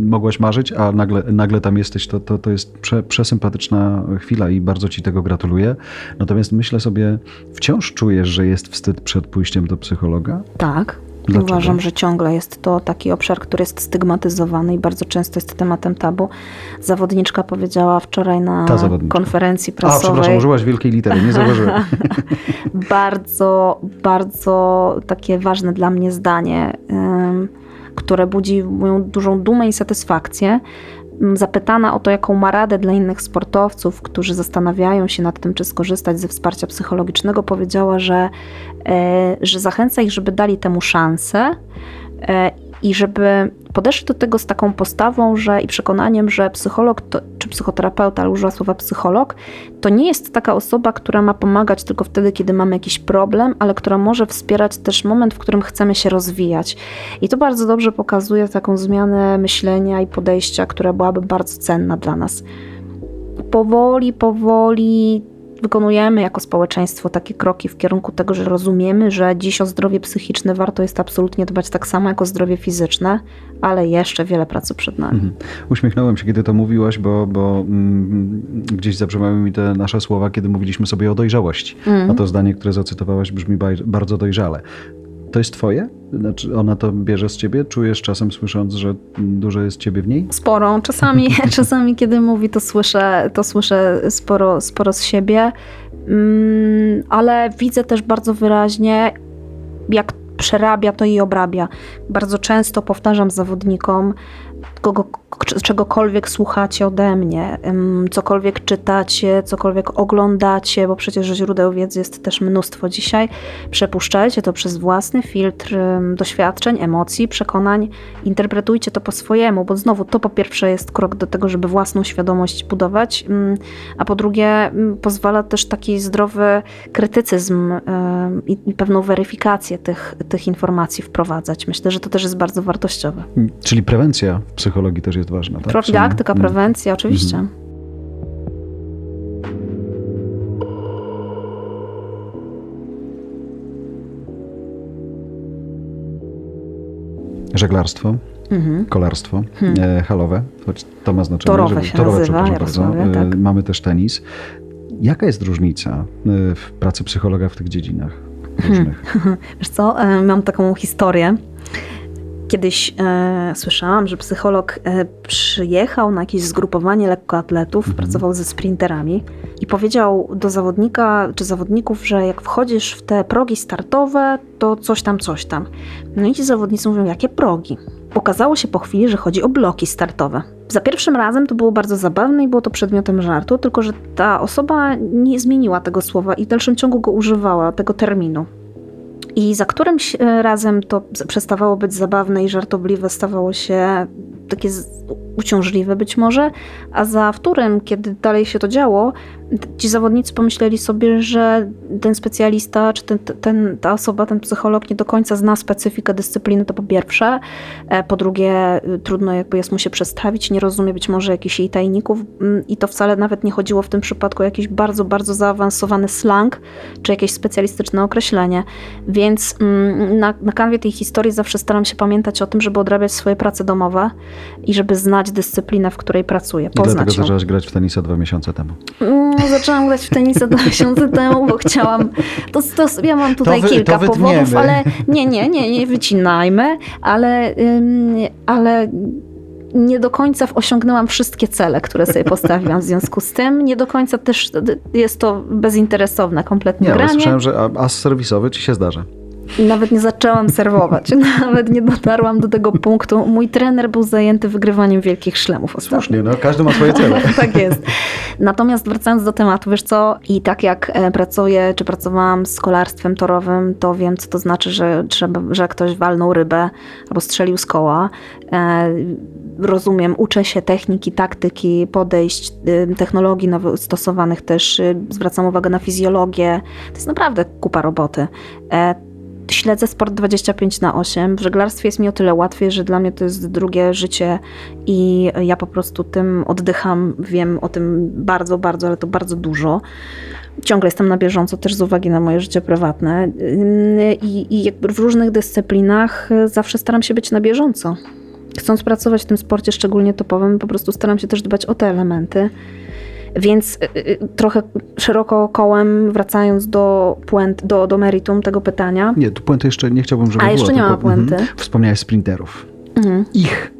mogłaś marzyć, a nagle, nagle tam jesteś, to, to, to jest prze, przesympatyczna chwila i bardzo ci tego gratuluję. Natomiast myślę sobie, wciąż czujesz, że jest wstyd przed pójściem do psychologa? Tak. Dlaczego? Uważam, że ciągle jest to taki obszar, który jest stygmatyzowany i bardzo często jest tematem tabu. Zawodniczka powiedziała wczoraj na konferencji prasowej. A, przepraszam, użyłaś wielkiej litery, nie zauważyłem. bardzo, bardzo takie ważne dla mnie zdanie, które budzi moją dużą dumę i satysfakcję, Zapytana o to, jaką ma radę dla innych sportowców, którzy zastanawiają się nad tym, czy skorzystać ze wsparcia psychologicznego, powiedziała, że, e, że zachęca ich, żeby dali temu szansę e, i żeby podeszli do tego z taką postawą że, i przekonaniem, że psycholog to, czy psychoterapeuta, ale użyła słowa psycholog, to nie jest taka osoba, która ma pomagać tylko wtedy, kiedy mamy jakiś problem, ale która może wspierać też moment, w którym chcemy się rozwijać. I to bardzo dobrze pokazuje taką zmianę myślenia i podejścia, która byłaby bardzo cenna dla nas. Powoli, powoli wykonujemy jako społeczeństwo takie kroki w kierunku tego, że rozumiemy, że dziś o zdrowie psychiczne warto jest absolutnie dbać tak samo jak o zdrowie fizyczne, ale jeszcze wiele pracy przed nami. Mhm. Uśmiechnąłem się, kiedy to mówiłaś, bo, bo mm, gdzieś zabrzmiały mi te nasze słowa, kiedy mówiliśmy sobie o dojrzałości. Mhm. A to zdanie, które zacytowałaś, brzmi bardzo dojrzale. To jest twoje? Znaczy ona to bierze z ciebie? Czujesz czasem słysząc, że dużo jest ciebie w niej? Sporo. Czasami, czasami kiedy mówi, to słyszę, to słyszę sporo, sporo z siebie, mm, ale widzę też bardzo wyraźnie, jak przerabia to i obrabia. Bardzo często powtarzam zawodnikom, kogo, czegokolwiek słuchacie ode mnie, cokolwiek czytacie, cokolwiek oglądacie, bo przecież źródeł wiedzy jest też mnóstwo dzisiaj, przepuszczajcie to przez własny filtr doświadczeń, emocji, przekonań, interpretujcie to po swojemu, bo znowu to po pierwsze jest krok do tego, żeby własną świadomość budować, a po drugie pozwala też taki zdrowy krytycyzm i pewną weryfikację tych, tych informacji wprowadzać. Myślę, że to też jest bardzo wartościowe. Czyli prewencja w psychologii też jest ważna. Tak? Profilaktyka, mhm. prewencja, mhm. oczywiście. Mhm. Żeglarstwo, Mhm. kolarstwo, e, halowe, choć to ma znaczenie. Torowe żeby- się torowe, nazywa, bardzo. E, tak. Mamy też tenis. Jaka jest różnica e, w pracy psychologa w tych dziedzinach różnych? Wiesz co, mam taką historię. Kiedyś e, słyszałam, że psycholog e, przyjechał na jakieś zgrupowanie lekkoatletów, Mhm. pracował ze sprinterami i powiedział do zawodnika czy zawodników, że jak wchodzisz w te progi startowe, to coś tam, coś tam. No i ci zawodnicy mówią, jakie progi? Okazało się po chwili, że chodzi o bloki startowe. Za pierwszym razem to było bardzo zabawne i było to przedmiotem żartu, tylko że ta osoba nie zmieniła tego słowa i w dalszym ciągu go używała, tego terminu. I za którymś e, razem to przestawało być zabawne i żartobliwe, stawało się takie uciążliwe być może, a za wtórym, kiedy dalej się to działo, ci zawodnicy pomyśleli sobie, że ten specjalista, czy ten, ten, ta osoba, ten psycholog nie do końca zna specyfikę dyscypliny, to po pierwsze. E, Po drugie, y, trudno jakby jest mu się przestawić, nie rozumie być może jakichś jej tajników mm, i to wcale nawet nie chodziło w tym przypadku o jakiś bardzo, bardzo zaawansowany slang, czy jakieś specjalistyczne określenie. Więc mm, na, na kanwie tej historii zawsze staram się pamiętać o tym, żeby odrabiać swoje prace domowe i żeby znać dyscyplinę, w której pracuję, I dlatego poznać ją. zaczęłaś grać w tenisa dwa miesiące temu. Zaczęłam grać w tenisa dwa miesiące temu, bo chciałam. To, to, ja mam tutaj wy- kilka powodów, ale nie, nie, nie, nie wycinajmy, ale, ym, ale nie do końca osiągnęłam wszystkie cele, które sobie postawiłam w związku z tym. Nie do końca też jest to bezinteresowne kompletnie Nie, granie. słyszałem, że a- as serwisowy ci się zdarza. Nawet nie zaczęłam serwować. Nawet nie dotarłam do tego punktu. Mój trener był zajęty wygrywaniem wielkich szlemów ostatnio. Słusznie, no każdy ma swoje cele. tak jest. Natomiast wracając do tematu, wiesz co, i tak jak e, pracuję, czy pracowałam z kolarstwem torowym, to wiem, co to znaczy, że, trzeba, że ktoś walnął rybę albo strzelił z koła. E, rozumiem, uczę się techniki, taktyki, podejść, technologii nowych stosowanych też, y, zwracam uwagę na fizjologię. To jest naprawdę kupa roboty. Śledzę sport 25 na 8. W żeglarstwie jest mi o tyle łatwiej, że dla mnie to jest drugie życie i ja po prostu tym oddycham. Wiem o tym bardzo, bardzo, ale to bardzo dużo. Ciągle jestem na bieżąco też z uwagi na moje życie prywatne i, i w różnych dyscyplinach zawsze staram się być na bieżąco. Chcąc pracować w tym sporcie szczególnie topowym, po prostu staram się też dbać o te elementy. Więc y, y, trochę szeroko kołem, wracając do puent, do, do meritum tego pytania. Nie, tu puenty jeszcze nie chciałbym, żeby A, jeszcze nie ma puenty. Mhm. Wspomniałeś sprinterów. Mhm, Ich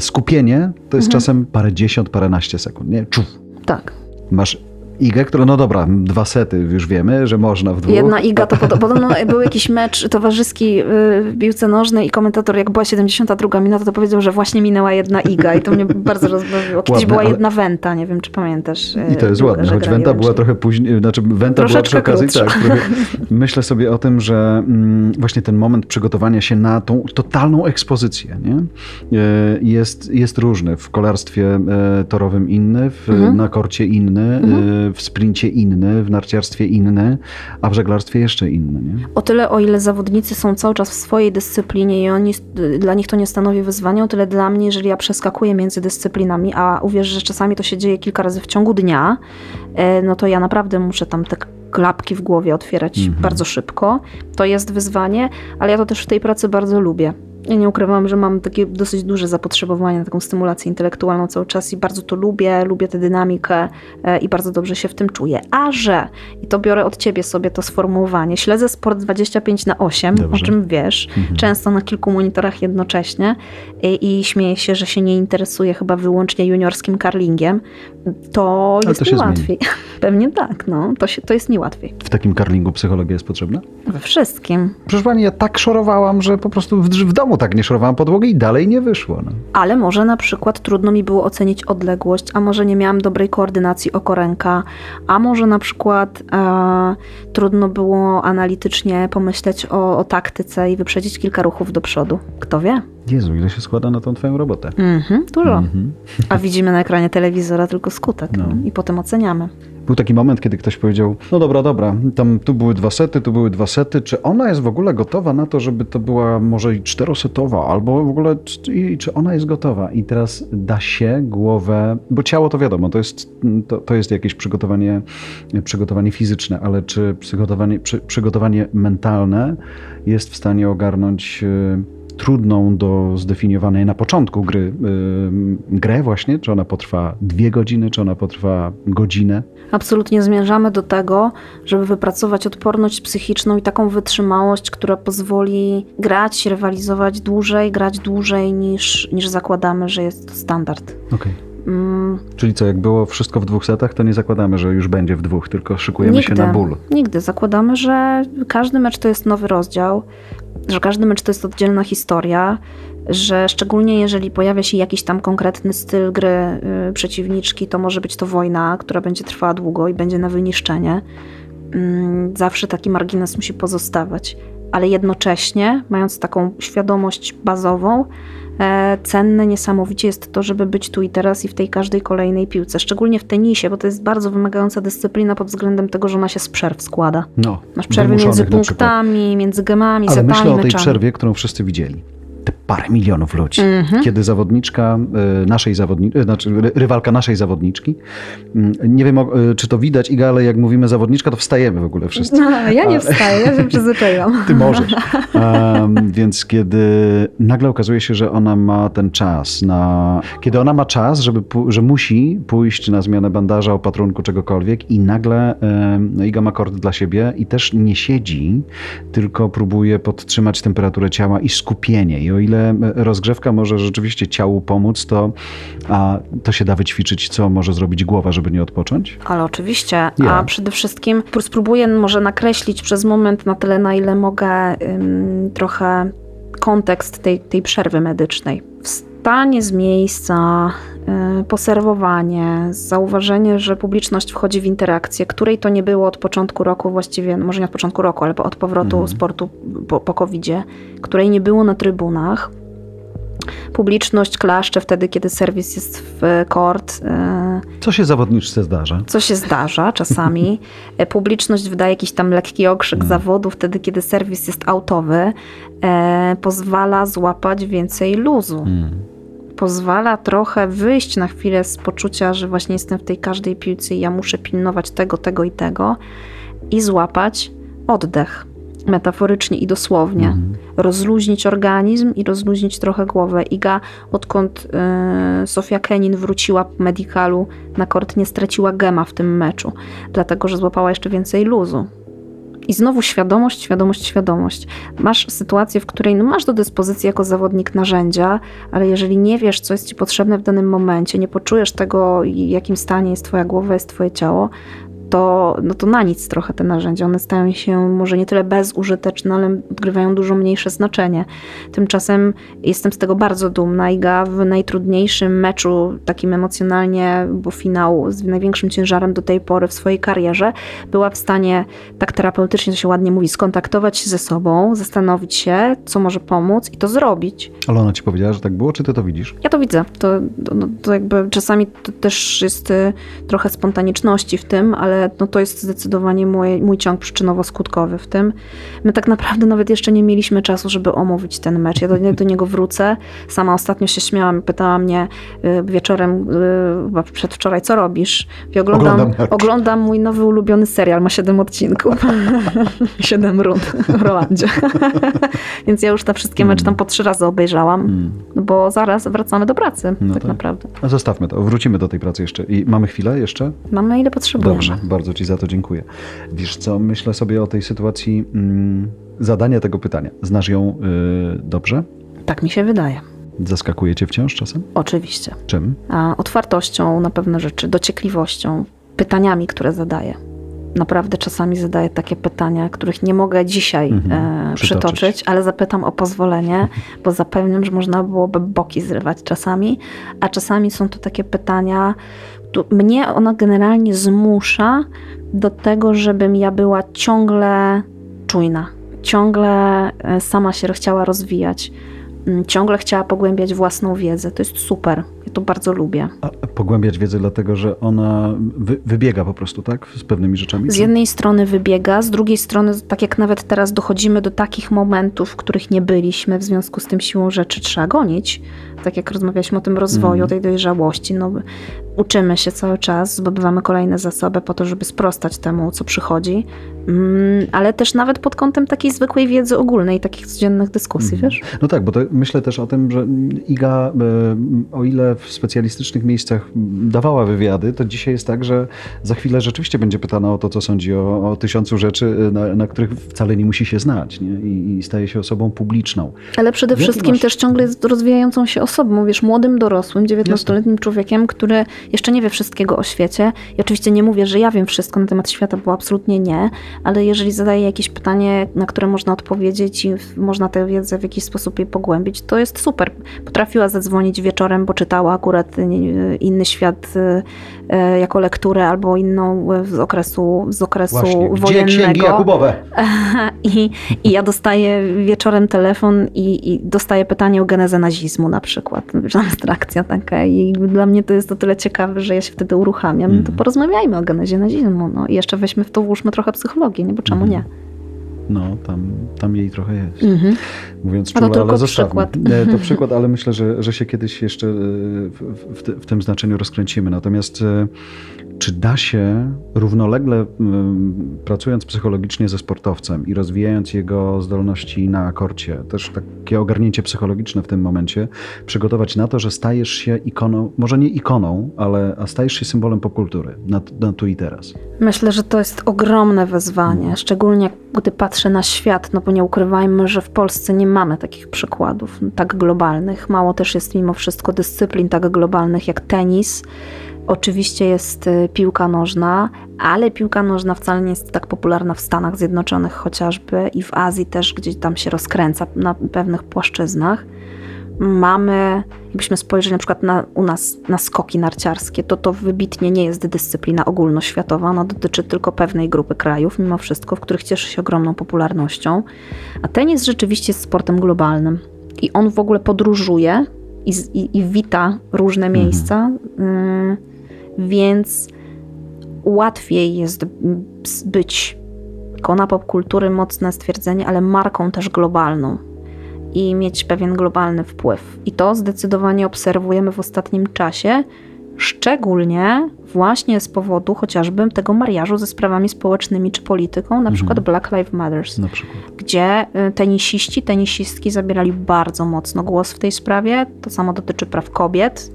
skupienie to jest Mhm. czasem parędziesiąt, paręnaście sekund, nie? Czuf. tak. Masz igę, która, no dobra, dwa sety już wiemy, że można w dwóch. Jedna iga to pod, podobno był jakiś mecz towarzyski y, w piłce nożnej i komentator jak była 72 minuta to powiedział, że właśnie minęła jedna iga i to mnie bardzo rozbawiło. Kiedyś Ładne, była ale- jedna wenta, nie wiem czy pamiętasz. y, I to jest ładne, choć Wenta była trochę później, znaczy Wenta była przy okazji, tak, myślę sobie o tym, że mm, właśnie ten moment przygotowania się na tą totalną ekspozycję, nie? E, Jest, jest różny. W kolarstwie e, torowym inny, w, Mhm. na korcie inny, e, w sprincie inny, w narciarstwie inny, a w żeglarstwie jeszcze inny, nie? O tyle, o ile zawodnicy są cały czas w swojej dyscyplinie i oni, dla nich to nie stanowi wyzwania, o tyle dla mnie, jeżeli ja przeskakuję między dyscyplinami, a uwierz, że czasami to się dzieje kilka razy w ciągu dnia, e, no to ja naprawdę muszę tam te klapki w głowie otwierać Mhm. bardzo szybko. To jest wyzwanie, ale ja to też w tej pracy bardzo lubię. Ja nie ukrywam, że mam takie dosyć duże zapotrzebowanie na taką stymulację intelektualną cały czas i bardzo to lubię, lubię tę dynamikę e, i bardzo dobrze się w tym czuję. A że, i to biorę od ciebie sobie to sformułowanie, śledzę sport 25 na 8, Dobrze. o czym wiesz, Mhm. często na kilku monitorach jednocześnie i, i śmieję się, że się nie interesuję chyba wyłącznie juniorskim karlingiem, to Ale jest to mi się zmieni. łatwiej. Pewnie tak, no, to, się, to jest mi łatwiej. W takim karlingu psychologia jest potrzebna? We wszystkim. Proszę pani, ja tak szorowałam, że po prostu w, w domu tak nie szorowałam podłogi i dalej nie wyszło. No. Ale może na przykład trudno mi było ocenić odległość, a może nie miałam dobrej koordynacji oko-ręka, a może na przykład e, trudno było analitycznie pomyśleć o, o taktyce i wyprzedzić kilka ruchów do przodu. Kto wie? Jezu, ile się składa na tą twoją robotę. Mhm, dużo. Mhm. A widzimy na ekranie telewizora tylko skutek No. no. i potem oceniamy. Był taki moment, kiedy ktoś powiedział, no dobra, dobra, tam tu były dwa sety, tu były dwa sety, czy ona jest w ogóle gotowa na to, żeby to była może i czterosetowa, albo w ogóle, czy, i- czy ona jest gotowa? I teraz da się głowę, bo ciało to wiadomo, to jest, to, to jest jakieś przygotowanie, przygotowanie fizyczne, ale czy przygotowanie, przy, przygotowanie mentalne jest w stanie ogarnąć trudną do zdefiniowanej na początku gry yy, grę właśnie? Czy ona potrwa dwie godziny, czy ona potrwa godzinę? Absolutnie zmierzamy do tego, żeby wypracować odporność psychiczną i taką wytrzymałość, która pozwoli grać, rywalizować dłużej, grać dłużej niż, niż zakładamy, że jest to standard. Okay. Mm. Czyli co, jak było wszystko w dwóch setach, to nie zakładamy, że już będzie w dwóch, tylko szykujemy nigdy, się na ból. Nigdy. Zakładamy, że każdy mecz to jest nowy rozdział, że każdy mecz to jest oddzielna historia, że szczególnie jeżeli pojawia się jakiś tam konkretny styl gry y, przeciwniczki, to może być to wojna, która będzie trwała długo i będzie na wyniszczenie. Y, zawsze taki margines musi pozostawać, ale jednocześnie, mając taką świadomość bazową, cenne niesamowicie jest to, żeby być tu i teraz i w tej każdej kolejnej piłce. Szczególnie w tenisie, bo to jest bardzo wymagająca dyscyplina pod względem tego, że ona się z przerw składa. No, Masz przerwy między punktami, między gemami, Ale setami, myślę o tej meczami. przerwie, którą wszyscy widzieli te parę milionów ludzi. Mm-hmm. Kiedy zawodniczka y, naszej zawodniczki, y, znaczy rywalka naszej zawodniczki, mm, nie wiem, czy to widać, Iga, ale jak mówimy zawodniczka, to wstajemy w ogóle wszyscy. No, ja nie wstaję, ja się przyzwyczaiłam. Ty możesz. Um, więc kiedy nagle okazuje się, że ona ma ten czas na... Kiedy ona ma czas, żeby, że musi pójść na zmianę bandaża, opatrunku, czegokolwiek i nagle um, Iga ma kord dla siebie i też nie siedzi, tylko próbuje podtrzymać temperaturę ciała i skupienie. I o ile rozgrzewka może rzeczywiście ciału pomóc, to, a, to się da wyćwiczyć, co może zrobić głowa, żeby nie odpocząć? Ale oczywiście, a przede wszystkim spróbuję może nakreślić przez moment na tyle, na ile mogę ym, trochę kontekst tej, tej przerwy medycznej. Wstanie z miejsca, yy, poserwowanie, zauważenie, że publiczność wchodzi w interakcję, której to nie było od początku roku, właściwie, no może nie od początku roku, ale od powrotu mm. sportu po, po COVID-zie, której nie było na trybunach. Publiczność klaszcze wtedy, kiedy serwis jest w kort. E, co się zawodniczce zdarza? Co się zdarza czasami. Publiczność wydaje jakiś tam lekki okrzyk hmm. zawodu wtedy, kiedy serwis jest autowy. E, pozwala złapać więcej luzu. Hmm. Pozwala trochę wyjść na chwilę z poczucia, że właśnie jestem w tej każdej piłce i ja muszę pilnować tego, tego i tego i złapać oddech metaforycznie i dosłownie. Mhm. Rozluźnić organizm i rozluźnić trochę głowę. Iga, odkąd y, Sofia Kenin wróciła po medicalu na kort, nie straciła gema w tym meczu, dlatego że złapała jeszcze więcej luzu. I znowu świadomość, świadomość, świadomość. Masz sytuację, w której no masz do dyspozycji jako zawodnik narzędzia, ale jeżeli nie wiesz, co jest ci potrzebne w danym momencie, nie poczujesz tego, w jakim stanie jest twoja głowa, jest twoje ciało, to, no to na nic trochę te narzędzia. One stają się może nie tyle bezużyteczne, ale odgrywają dużo mniejsze znaczenie. Tymczasem jestem z tego bardzo dumna. Iga w najtrudniejszym meczu, takim emocjonalnie, bo finał z największym ciężarem do tej pory w swojej karierze, była w stanie tak terapeutycznie, to się ładnie mówi, skontaktować się ze sobą, zastanowić się, co może pomóc i to zrobić. Ale ona ci powiedziała, że tak było, czy ty to widzisz? Ja to widzę. To, no, to jakby czasami to też jest y, trochę spontaniczności w tym, ale no to jest zdecydowanie mój, mój ciąg przyczynowo-skutkowy w tym. My tak naprawdę nawet jeszcze nie mieliśmy czasu, żeby omówić ten mecz. Ja do, do niego wrócę. Sama ostatnio się śmiałam, pytała mnie y, wieczorem, y, chyba przedwczoraj, co robisz? I oglądam, oglądam, oglądam mój nowy ulubiony serial, ma siedem odcinków. siedem rund w Rolandzie. Więc ja już te wszystkie mecze tam po trzy razy obejrzałam, mm. bo zaraz wracamy do pracy, no tak, tak, naprawdę. A zostawmy to, wrócimy do tej pracy jeszcze. I mamy chwilę jeszcze? Mamy ile potrzebujemy. Dobrze, bardzo Ci za to dziękuję. Wiesz co, myślę sobie o tej sytuacji mm, zadania tego pytania. Znasz ją y, dobrze? Tak mi się wydaje. Zaskakuje Cię wciąż czasem? Oczywiście. Czym? A, otwartością na pewne rzeczy, dociekliwością, pytaniami, które zadaję. Naprawdę czasami zadaję takie pytania, których nie mogę dzisiaj mhm, e, przytoczyć. przytoczyć, ale zapytam o pozwolenie, bo zapewniam, że można byłoby boki zrywać czasami, a czasami są to takie pytania, mnie ona generalnie zmusza do tego, żebym ja była ciągle czujna, ciągle e, sama się chciała rozwijać, mm, ciągle chciała pogłębiać własną wiedzę. To jest super. Ja to bardzo lubię. A pogłębiać wiedzę, dlatego że ona wy, wybiega po prostu, tak? Z pewnymi rzeczami? Z jednej strony wybiega, z drugiej strony, tak jak nawet teraz dochodzimy do takich momentów, w których nie byliśmy, w związku z tym siłą rzeczy trzeba gonić, tak jak rozmawialiśmy o tym rozwoju, mm. tej dojrzałości, no uczymy się cały czas, zdobywamy kolejne zasoby po to, żeby sprostać temu, co przychodzi, mm, ale też nawet pod kątem takiej zwykłej wiedzy ogólnej, takich codziennych dyskusji, mm. wiesz? No tak, bo myślę też o tym, że Iga, e, o ile w specjalistycznych miejscach dawała wywiady, to dzisiaj jest tak, że za chwilę rzeczywiście będzie pytana o to, co sądzi o, o tysiącu rzeczy, e, na, na, których wcale nie musi się znać nie? I, I, staje się osobą publiczną. Ale przede wszystkim masz... też ciągle jest rozwijającą się osobą, mówisz, młodym, dorosłym, 19-letnim człowiekiem, który jeszcze nie wie wszystkiego o świecie. I oczywiście nie mówię, że ja wiem wszystko na temat świata, bo absolutnie nie, ale jeżeli zadaję jakieś pytanie, na które można odpowiedzieć i można tę wiedzę w jakiś sposób jej pogłębić, to jest super. Potrafiła zadzwonić wieczorem, bo czytała akurat inny świat e, jako lekturę albo inną z okresu, z okresu Właśnie. wojennego. Księgi Jakubowe? I, I ja dostaję wieczorem telefon i, i dostaję pytanie o genezę nazizmu na przykład. Abstrakcja taka i dla mnie to jest to tyle ciekawe, że ja się wtedy uruchamiam. Mm. To mhm. porozmawiajmy o genezie nazizmu. No. I jeszcze weźmy w to, włóżmy trochę psychologii, nie? bo czemu mm. nie? No, tam, tam jej trochę jest. Mm-hmm. Mówiąc czule, ale zostawmy. Przykład. To przykład, ale myślę, że, że się kiedyś jeszcze e, w, w, w tym znaczeniu rozkręcimy. Natomiast e, czy da się równolegle pracując psychologicznie ze sportowcem i rozwijając jego zdolności na akorcie, też takie ogarnięcie psychologiczne w tym momencie, przygotować na to, że stajesz się ikoną, może nie ikoną, ale a stajesz się symbolem popkultury na, na tu i teraz? Myślę, że to jest ogromne wyzwanie, mm. szczególnie gdy patrzę na świat, no bo nie ukrywajmy, że w Polsce nie mamy takich przykładów tak globalnych. Mało też jest mimo wszystko dyscyplin tak globalnych jak tenis, Oczywiście jest y, piłka nożna, ale piłka nożna wcale nie jest tak popularna w Stanach Zjednoczonych chociażby i w Azji też, gdzie tam się rozkręca na pewnych płaszczyznach. Mamy, jakbyśmy spojrzeli na przykład na, u nas na skoki narciarskie, to to wybitnie nie jest dyscyplina ogólnoświatowa, ona dotyczy tylko pewnej grupy krajów, mimo wszystko, w których cieszy się ogromną popularnością. A tenis rzeczywiście jest sportem globalnym i on w ogóle podróżuje i, i, i wita różne mhm. miejsca. Mhm więc łatwiej jest być ikona popkultury, mocne stwierdzenie, ale marką też globalną i mieć pewien globalny wpływ. I to zdecydowanie obserwujemy w ostatnim czasie, szczególnie właśnie z powodu chociażby tego mariażu ze sprawami społecznymi czy polityką, na mhm. przykład Black Lives Matter, gdzie y, tenisiści, tenisistki zabierali bardzo mocno głos w tej sprawie. To samo dotyczy praw kobiet.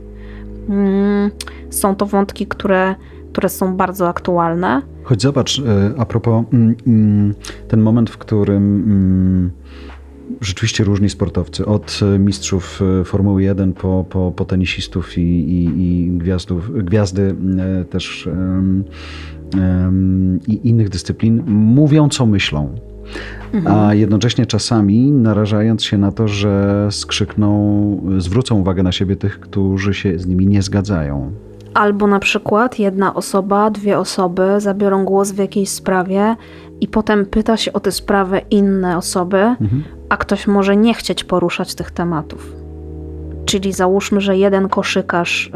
Mm, są to wątki, które, które są bardzo aktualne. Choć zobacz, e, a propos mm, mm, ten moment, w którym rzeczywiście różni sportowcy, od mistrzów e, Formuły 1 po, po, po tenisistów i, i, i gwiazdów, gwiazdy e, też i innych dyscyplin, mówią co myślą. Mhm. A jednocześnie czasami narażając się na to, że skrzykną, zwrócą uwagę na siebie tych, którzy się z nimi nie zgadzają. Albo na przykład jedna osoba, dwie osoby zabiorą głos w jakiejś sprawie i potem pyta się o tę sprawę inne osoby, mhm. a ktoś może nie chcieć poruszać tych tematów. Czyli załóżmy, że jeden koszykarz y,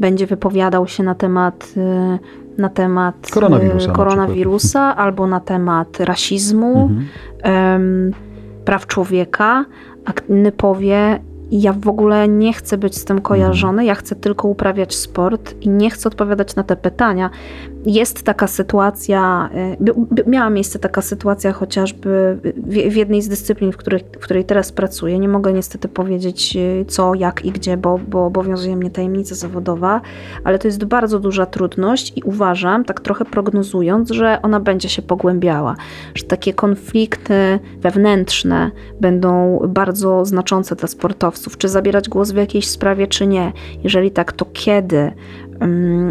będzie wypowiadał się na temat, y, na temat y, koronawirusa, koronawirusa na albo na temat rasizmu, mhm. praw człowieka, a inny powie, ja w ogóle nie chcę być z tym kojarzony, ja chcę tylko uprawiać sport i nie chcę odpowiadać na te pytania. Jest taka sytuacja, y, miała miejsce taka sytuacja chociażby w jednej z dyscyplin, w której, w której teraz pracuję. Nie mogę niestety powiedzieć y, co, jak i gdzie, bo, bo obowiązuje mnie tajemnica zawodowa, ale to jest bardzo duża trudność i uważam, tak trochę prognozując, że ona będzie się pogłębiała, że takie konflikty wewnętrzne będą bardzo znaczące dla sportowców, czy zabierać głos w jakiejś sprawie, czy nie. Jeżeli tak, to kiedy?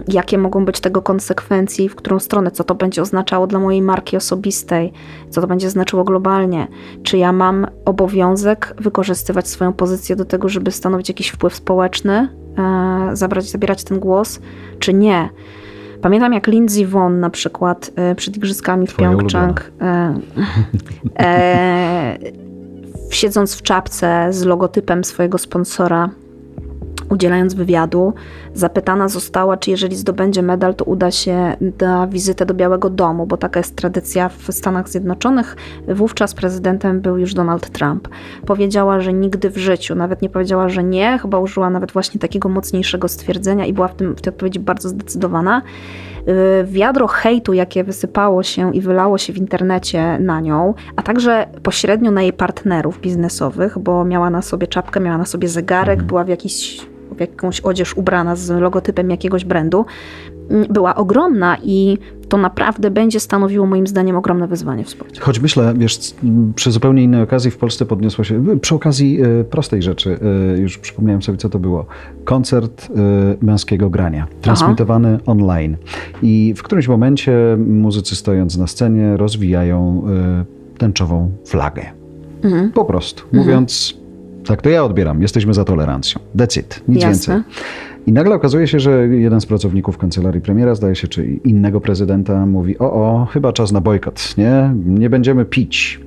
Jakie mogą być tego konsekwencje i w którą stronę, co to będzie oznaczało dla mojej marki osobistej, co to będzie znaczyło globalnie. Czy ja mam obowiązek wykorzystywać swoją pozycję do tego, żeby stanowić jakiś wpływ społeczny, e, zabrać, zabierać ten głos, czy nie. Pamiętam jak Lindsey Vonn na przykład e, przed igrzyskami w Pyeongchang e, e, siedząc w czapce z logotypem swojego sponsora udzielając wywiadu, zapytana została, czy jeżeli zdobędzie medal, to uda się na wizytę do Białego Domu, bo taka jest tradycja w Stanach Zjednoczonych. Wówczas prezydentem był już Donald Trump. Powiedziała, że nigdy w życiu, nawet nie powiedziała, że nie, chyba użyła nawet właśnie takiego mocniejszego stwierdzenia i była w, tym, w tej odpowiedzi bardzo zdecydowana. Y, wiadro hejtu, jakie wysypało się i wylało się w internecie na nią, a także pośrednio na jej partnerów biznesowych, bo miała na sobie czapkę, miała na sobie zegarek, mhm. była w jakiś w jakąś odzież ubrana z logotypem jakiegoś brandu, mm, była ogromna i to naprawdę będzie stanowiło moim zdaniem ogromne wyzwanie w sporcie. Choć myślę, wiesz, przy zupełnie innej okazji w Polsce podniosło się, przy okazji e, prostej rzeczy, e, już przypomniałem sobie, co to było. Koncert e, męskiego grania, transmitowany Aha. online. I w którymś momencie muzycy stojąc na scenie rozwijają tęczową flagę. Mhm. Po prostu, mhm. mówiąc tak to ja odbieram. Jesteśmy za tolerancją. It. Nic Jasne. więcej. I nagle okazuje się, że jeden z pracowników kancelarii premiera, zdaje się, czy innego prezydenta mówi: O, o, chyba czas na bojkot, nie? Nie będziemy pić.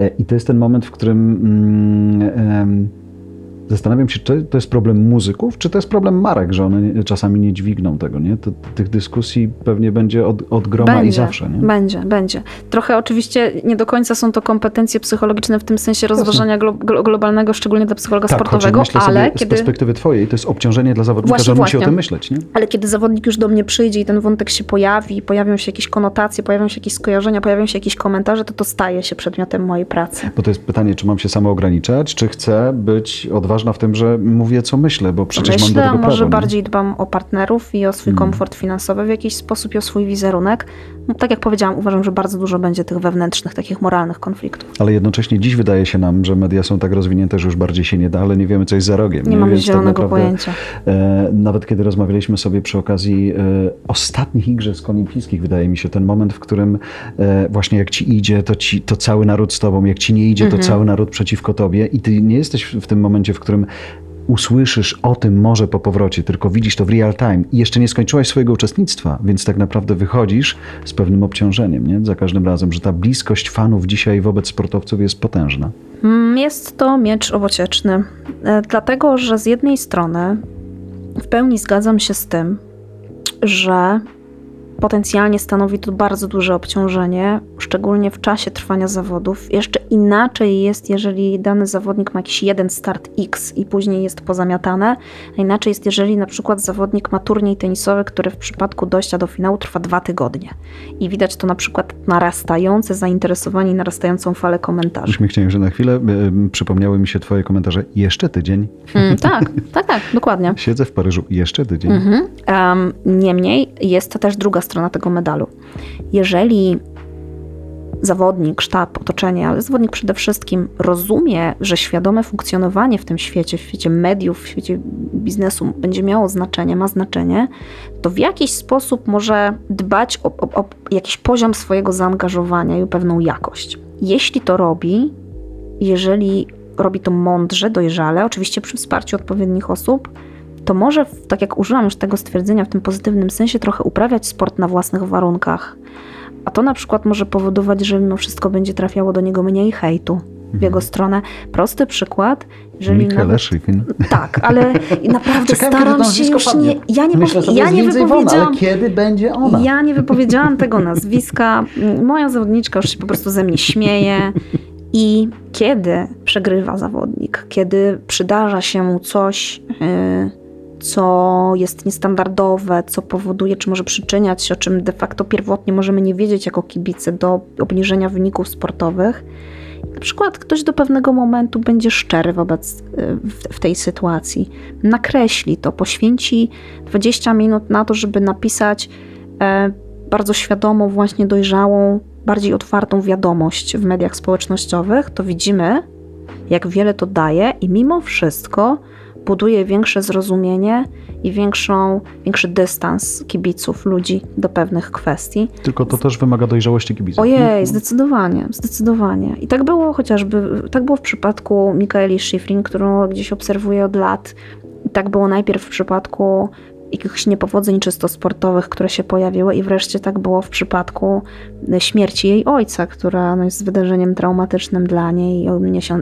E, I to jest ten moment, w którym. Mm, Zastanawiam się, czy to jest problem muzyków, czy to jest problem marek, że one czasami nie dźwigną tego, nie? To, tych dyskusji pewnie będzie od, od groma będzie, i zawsze, nie? Będzie, będzie. Trochę oczywiście nie do końca są to kompetencje psychologiczne w tym sensie rozważania glo, globalnego, szczególnie dla psychologa tak, sportowego, ale kiedy... z perspektywy twojej to jest obciążenie dla zawodnika, właśnie, że on właśnie. musi o tym myśleć, nie? Ale kiedy zawodnik już do mnie przyjdzie i ten wątek się pojawi, pojawią się jakieś konotacje, pojawią się jakieś skojarzenia, pojawią się jakieś komentarze, to to staje się przedmiotem mojej pracy. Bo to jest pytanie, czy mam się samo ograniczać, czy chcę być odważny ważna w tym, że mówię, co myślę, bo przecież myślę, mam do tego prawo. może nie? bardziej dbam o partnerów i o swój hmm. komfort finansowy w jakiś sposób i o swój wizerunek. No, tak jak powiedziałam, uważam, że bardzo dużo będzie tych wewnętrznych, takich moralnych konfliktów. Ale jednocześnie dziś wydaje się nam, że media są tak rozwinięte, że już bardziej się nie da, ale nie wiemy, co jest za rogiem. Nie, nie? mamy tak zielonego tak naprawdę, pojęcia. E, nawet kiedy rozmawialiśmy sobie przy okazji e, ostatnich Igrzysk Olimpijskich, wydaje mi się, ten moment, w którym e, właśnie jak ci idzie, to, ci, to cały naród z tobą, jak ci nie idzie, to mhm. cały naród przeciwko tobie i ty nie jesteś w tym momencie, w którym usłyszysz o tym może po powrocie, tylko widzisz to w real time i jeszcze nie skończyłaś swojego uczestnictwa, więc tak naprawdę wychodzisz z pewnym obciążeniem, nie? Za każdym razem, że ta bliskość fanów dzisiaj wobec sportowców jest potężna. Mm, jest to miecz obocieczny, e, dlatego że z jednej strony w pełni zgadzam się z tym, że potencjalnie stanowi to bardzo duże obciążenie, szczególnie w czasie trwania zawodów. Jeszcze inaczej jest, jeżeli dany zawodnik ma jakiś jeden start X i później jest pozamiatane, a inaczej jest, jeżeli na przykład zawodnik ma turniej tenisowy, który w przypadku dojścia do finału trwa dwa tygodnie. I widać to na przykład narastające zainteresowanie narastającą falę komentarzy. Uśmiechnięłem się na chwilę, y, przypomniały mi się twoje komentarze. Jeszcze tydzień. Mm, tak, tak, tak, dokładnie. Siedzę w Paryżu. Jeszcze tydzień. Mhm. Um, niemniej jest to też druga strona tego medalu. Jeżeli zawodnik, sztab, otoczenie, ale zawodnik przede wszystkim rozumie, że świadome funkcjonowanie w tym świecie, w świecie mediów, w świecie biznesu będzie miało znaczenie, ma znaczenie, to w jakiś sposób może dbać o, o, o jakiś poziom swojego zaangażowania i pewną jakość. Jeśli to robi, jeżeli robi to mądrze, dojrzale, oczywiście przy wsparciu odpowiednich osób, to może, tak jak użyłam już tego stwierdzenia w tym pozytywnym sensie, trochę uprawiać sport na własnych warunkach. A to na przykład może powodować, że mimo wszystko będzie trafiało do niego mniej hejtu w jego stronę. Prosty przykład. Jeżeli Michaela nawet... Schifrin. Tak, ale naprawdę Czekam, staram się już nie... Ja nie, Myślę ja nie wypowiedziałam... ale kiedy będzie ona? Ja nie wypowiedziałam tego nazwiska. Moja zawodniczka już się po prostu ze mnie śmieje. I kiedy przegrywa zawodnik, kiedy przydarza się mu coś... Yy, co jest niestandardowe, co powoduje, czy może przyczyniać się, o czym de facto pierwotnie możemy nie wiedzieć jako kibice, do obniżenia wyników sportowych. Na przykład ktoś do pewnego momentu będzie szczery wobec w, w tej sytuacji, nakreśli to, poświęci 20 minut na to, żeby napisać e, bardzo świadomą, właśnie dojrzałą, bardziej otwartą wiadomość w mediach społecznościowych, to widzimy, jak wiele to daje, i mimo wszystko buduje większe zrozumienie i większą, większy dystans kibiców, ludzi do pewnych kwestii. Tylko to też wymaga dojrzałości kibiców. Ojej, zdecydowanie, zdecydowanie. I tak było chociażby, tak było w przypadku Mikaeli Schifrin, którą gdzieś obserwuję od lat. I tak było najpierw w przypadku jakichś niepowodzeń czysto sportowych, które się pojawiły i wreszcie tak było w przypadku śmierci jej ojca, która no, jest wydarzeniem traumatycznym dla niej,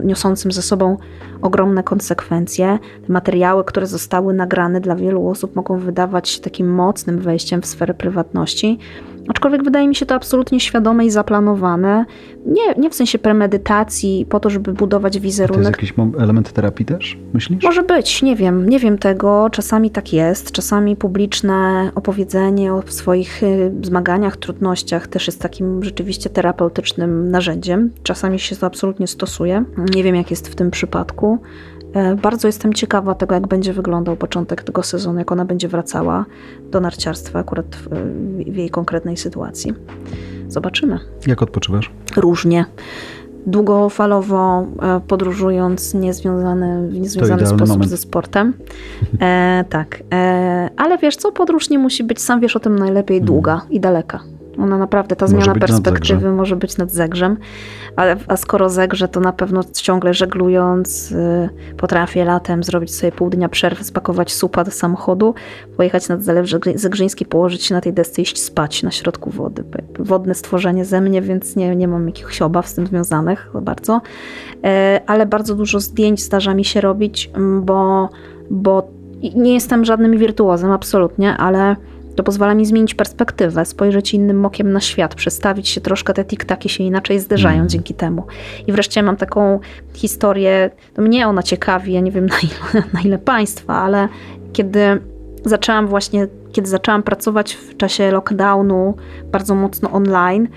niosącym ze sobą ogromne konsekwencje. Te materiały, które zostały nagrane dla wielu osób mogą wydawać się takim mocnym wejściem w sferę prywatności, Aczkolwiek wydaje mi się to absolutnie świadome i zaplanowane. Nie, nie w sensie premedytacji, po to, żeby budować wizerunek. A to jest jakiś element terapii też, myślisz? Może być, nie wiem. Nie wiem tego. Czasami tak jest. Czasami publiczne opowiedzenie o swoich y, zmaganiach, trudnościach też jest takim rzeczywiście terapeutycznym narzędziem. Czasami się to absolutnie stosuje. Nie wiem, jak jest w tym przypadku. E, bardzo jestem ciekawa tego, jak będzie wyglądał początek tego sezonu, jak ona będzie wracała do narciarstwa, akurat w, w jej konkretnej sytuacji. Zobaczymy. Jak odpoczywasz? Różnie długofalowo e, podróżując, niezwiązany, w niezwiązany sposób moment. ze sportem. E, tak. E, ale wiesz co, podróż nie musi być, sam wiesz o tym najlepiej, długa mm. i daleka. Ona naprawdę, ta zmiana perspektywy może być nad zegrzem, ale, a skoro zegrze, to na pewno ciągle żeglując y, potrafię latem zrobić sobie pół dnia przerwy, spakować supa do samochodu, pojechać nad Zalew Zegrzyński, położyć się na tej desce i iść spać na środku wody. Wodne stworzenie ze mnie, więc nie, nie mam jakichś obaw z tym związanych bardzo. E, ale bardzo dużo zdjęć zdarza mi się robić, bo, bo nie jestem żadnym wirtuozem, absolutnie, ale to pozwala mi zmienić perspektywę, spojrzeć innym okiem na świat, przestawić się troszkę, te tiktaki się inaczej zderzają mm. dzięki temu. I wreszcie mam taką historię, no mnie ona ciekawi, ja nie wiem na ile, na ile państwa, ale kiedy zaczęłam właśnie, kiedy zaczęłam pracować w czasie lockdownu bardzo mocno online,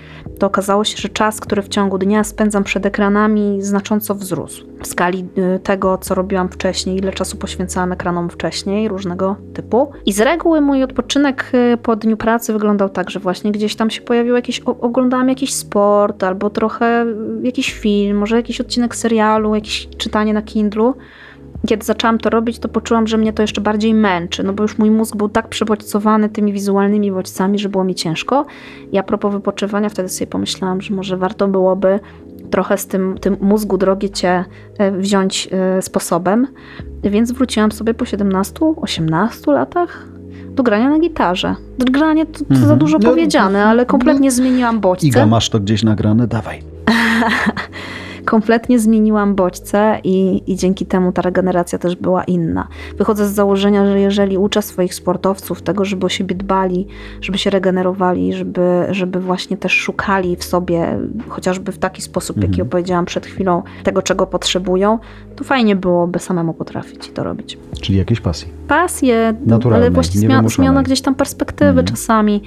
to okazało się, że czas, który w ciągu dnia spędzam przed ekranami, znacząco wzrósł. W skali y, tego, co robiłam wcześniej, ile czasu poświęcałam ekranom wcześniej, różnego typu. I z reguły mój odpoczynek y, po dniu pracy wyglądał tak, że właśnie gdzieś tam się pojawił jakiś, oglądałam jakiś sport, albo trochę y, jakiś film, może jakiś odcinek serialu, jakieś czytanie na Kindlu kiedy zaczęłam to robić, to poczułam, że mnie to jeszcze bardziej męczy, no bo już mój mózg był tak przebodźcowany tymi wizualnymi bodźcami, że było mi ciężko. I a propos wypoczywania, wtedy sobie pomyślałam, że może warto byłoby trochę z tym, tym mózgu drogie cię e, wziąć e, sposobem. Więc wróciłam sobie po 17-18 latach do grania na gitarze. Granie to, to za mhm. dużo no, powiedziane, ale kompletnie no, zmieniłam bodźce. Iga, masz to gdzieś nagrane? Dawaj. kompletnie zmieniłam bodźce i, i dzięki temu ta regeneracja też była inna. Wychodzę z założenia, że jeżeli uczę swoich sportowców tego, żeby o siebie dbali, żeby się regenerowali, żeby, żeby właśnie też szukali w sobie, chociażby w taki sposób, mhm. jaki opowiedziałam przed chwilą, tego, czego potrzebują, to fajnie byłoby samemu potrafić to robić. Czyli jakieś pasji? Pasje, ale właśnie zmiana, zmiana gdzieś tam perspektywy mhm. czasami.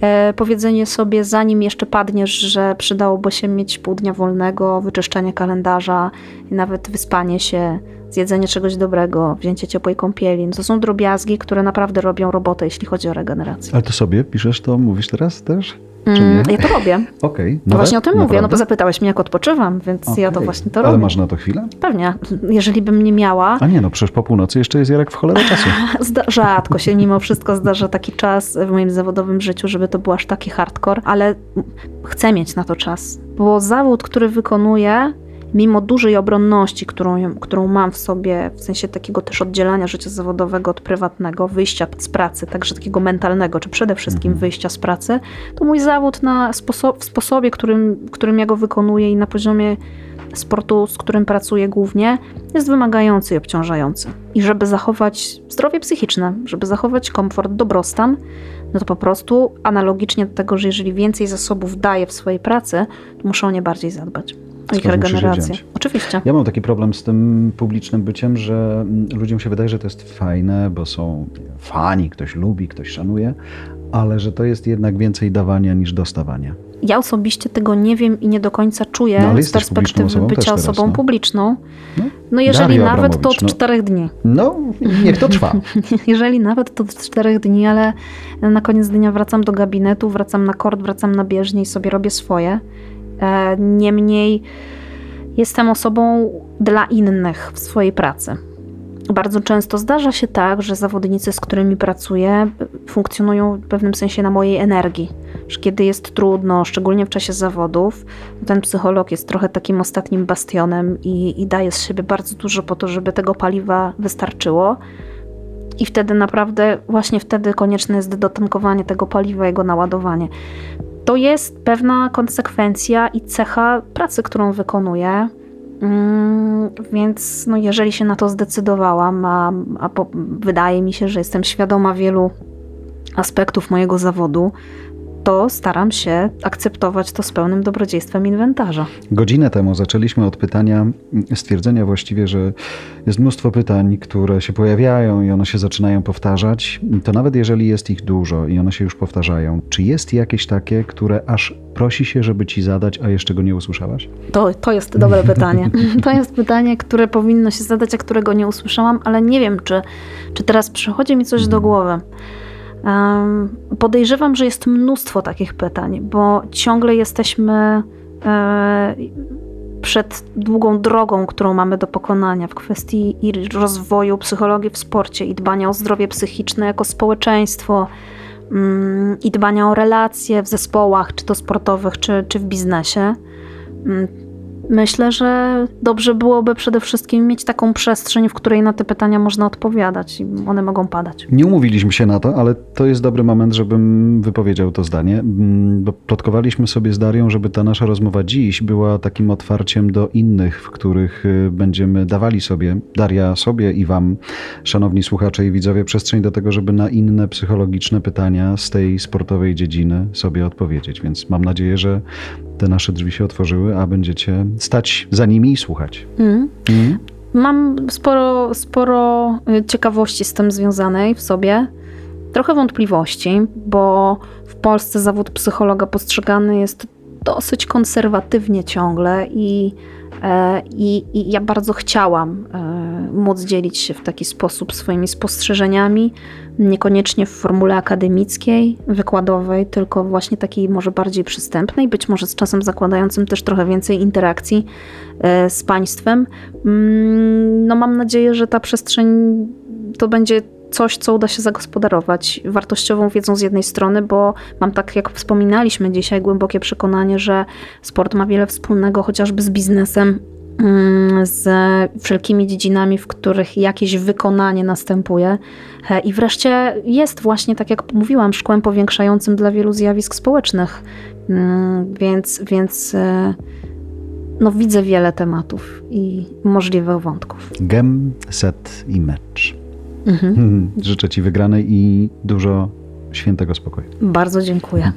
E, powiedzenie sobie, zanim jeszcze padniesz, że przydałoby się mieć pół dnia wolnego, wyczyszczenie kalendarza nawet wyspanie się, zjedzenie czegoś dobrego, wzięcie ciepłej kąpieli. No to są drobiazgi, które naprawdę robią robotę, jeśli chodzi o regenerację. Ale to sobie piszesz to, mówisz teraz też? Mm, ja to robię. Okej. Okay. No właśnie o tym Naprawdę? mówię, no bo zapytałeś mnie, jak odpoczywam, więc okay. ja to właśnie to robię. Ale masz na to chwilę? Pewnie. Jeżeli bym nie miała... A nie, no przecież po północy jeszcze jest Jarek w cholerę czasu. Rzadko się mimo wszystko zdarza taki czas w moim zawodowym życiu, żeby to był aż taki hardcore, ale chcę mieć na to czas. Bo zawód, który wykonuję, mimo dużej obronności, którą, którą mam w sobie, w sensie takiego też oddzielania życia zawodowego od prywatnego, wyjścia z pracy, także takiego mentalnego, czy przede wszystkim mhm. wyjścia z pracy, to mój zawód na w sposobie, którym, którym ja go wykonuję i na poziomie sportu, z którym pracuję głównie, jest wymagający i obciążający. I żeby zachować zdrowie psychiczne, żeby zachować komfort, dobrostan, no to po prostu analogicznie do tego, że jeżeli więcej zasobów daję w swojej pracy, to muszę o nie bardziej zadbać ich regenerację. Oczywiście. Ja mam taki problem z tym publicznym byciem, że ludziom się wydaje, że to jest fajne, bo są fani, ktoś lubi, ktoś szanuje, ale że to jest jednak więcej dawania niż dostawania. Ja osobiście tego nie wiem i nie do końca czuję no, z perspektywy bycia teraz, osobą no. publiczną. No, no jeżeli Dario nawet to od no. czterech dni. No, niech to trwa. jeżeli nawet to od czterech dni, ale na koniec dnia wracam do gabinetu, wracam na kord, wracam na bieżnię i sobie robię swoje. E, niemniej jestem osobą dla innych w swojej pracy. Bardzo często zdarza się tak, że zawodnicy, z którymi pracuję, funkcjonują w pewnym sensie na mojej energii. Że kiedy jest trudno, szczególnie w czasie zawodów, ten psycholog jest trochę takim ostatnim bastionem i, i daje z siebie bardzo dużo po to, żeby tego paliwa wystarczyło. I wtedy naprawdę, właśnie wtedy konieczne jest dotankowanie tego paliwa, jego naładowanie. To jest pewna konsekwencja i cecha pracy, którą wykonuję. Mm, więc no, jeżeli się na to zdecydowałam, a, a po, wydaje mi się, że jestem świadoma wielu aspektów mojego zawodu, to staram się akceptować to z pełnym dobrodziejstwem inwentarza. Godzinę temu zaczęliśmy od pytania, stwierdzenia właściwie, że jest mnóstwo pytań, które się pojawiają i one się zaczynają powtarzać. To nawet jeżeli jest ich dużo i one się już powtarzają, czy jest jakieś takie, które aż prosi się, żeby ci zadać, a jeszcze go nie usłyszałaś? To, to jest dobre pytanie. To jest pytanie, które powinno się zadać, a którego nie usłyszałam, ale nie wiem, czy, czy teraz przychodzi mi coś do głowy. Podejrzewam, że jest mnóstwo takich pytań, bo ciągle jesteśmy e, przed długą drogą, którą mamy do pokonania w kwestii rozwoju psychologii w sporcie i dbania o zdrowie psychiczne jako społeczeństwo mm, i dbania o relacje w zespołach, czy to sportowych, czy, czy w biznesie. Myślę, że dobrze byłoby przede wszystkim mieć taką przestrzeń, w której na te pytania można odpowiadać i one mogą padać. Nie umówiliśmy się na to, ale to jest dobry moment, żebym wypowiedział to zdanie, mm, bo plotkowaliśmy sobie z Darią, żeby ta nasza rozmowa dziś była takim otwarciem do innych, w których y, będziemy dawali sobie, Daria sobie i wam, szanowni słuchacze i widzowie, przestrzeń do tego, żeby na inne psychologiczne pytania z tej sportowej dziedziny sobie odpowiedzieć. Więc mam nadzieję, że te nasze drzwi się otworzyły, a będziecie stać za nimi i słuchać. Mm. Mm. Mam sporo, sporo y, ciekawości z tym związanej w sobie. Trochę wątpliwości, bo w Polsce zawód psychologa postrzegany jest dosyć konserwatywnie ciągle i, e, i, i ja bardzo chciałam e, móc dzielić się w taki sposób swoimi spostrzeżeniami, niekoniecznie w formule akademickiej, wykładowej, tylko właśnie takiej może bardziej przystępnej, być może z czasem zakładającym też trochę więcej interakcji e, z państwem. Mm, no mam nadzieję, że ta przestrzeń to będzie coś, co uda się zagospodarować wartościową wiedzą z jednej strony, bo mam tak, jak wspominaliśmy dzisiaj, głębokie przekonanie, że sport ma wiele wspólnego chociażby z biznesem, mm, z wszelkimi dziedzinami, w których jakieś wykonanie następuje. E, I wreszcie jest właśnie, tak jak mówiłam, szkłem powiększającym dla wielu zjawisk społecznych. Mm, więc, więc e, no, widzę wiele tematów i możliwych wątków. Gem, set i mecz. Mhm. Hmm, życzę Ci wygranej i dużo świętego spokoju. Bardzo dziękuję.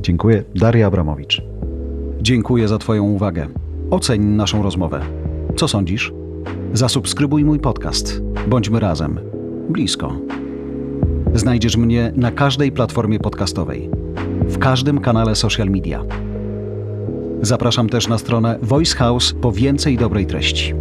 Dziękuję. Daria Abramowicz. Dziękuję za Twoją uwagę. Oceń naszą rozmowę. Co sądzisz? Zasubskrybuj mój podcast. Bądźmy razem. Blisko. Znajdziesz mnie na każdej platformie podcastowej, w każdym kanale social media. Zapraszam też na stronę Voice House po więcej dobrej treści.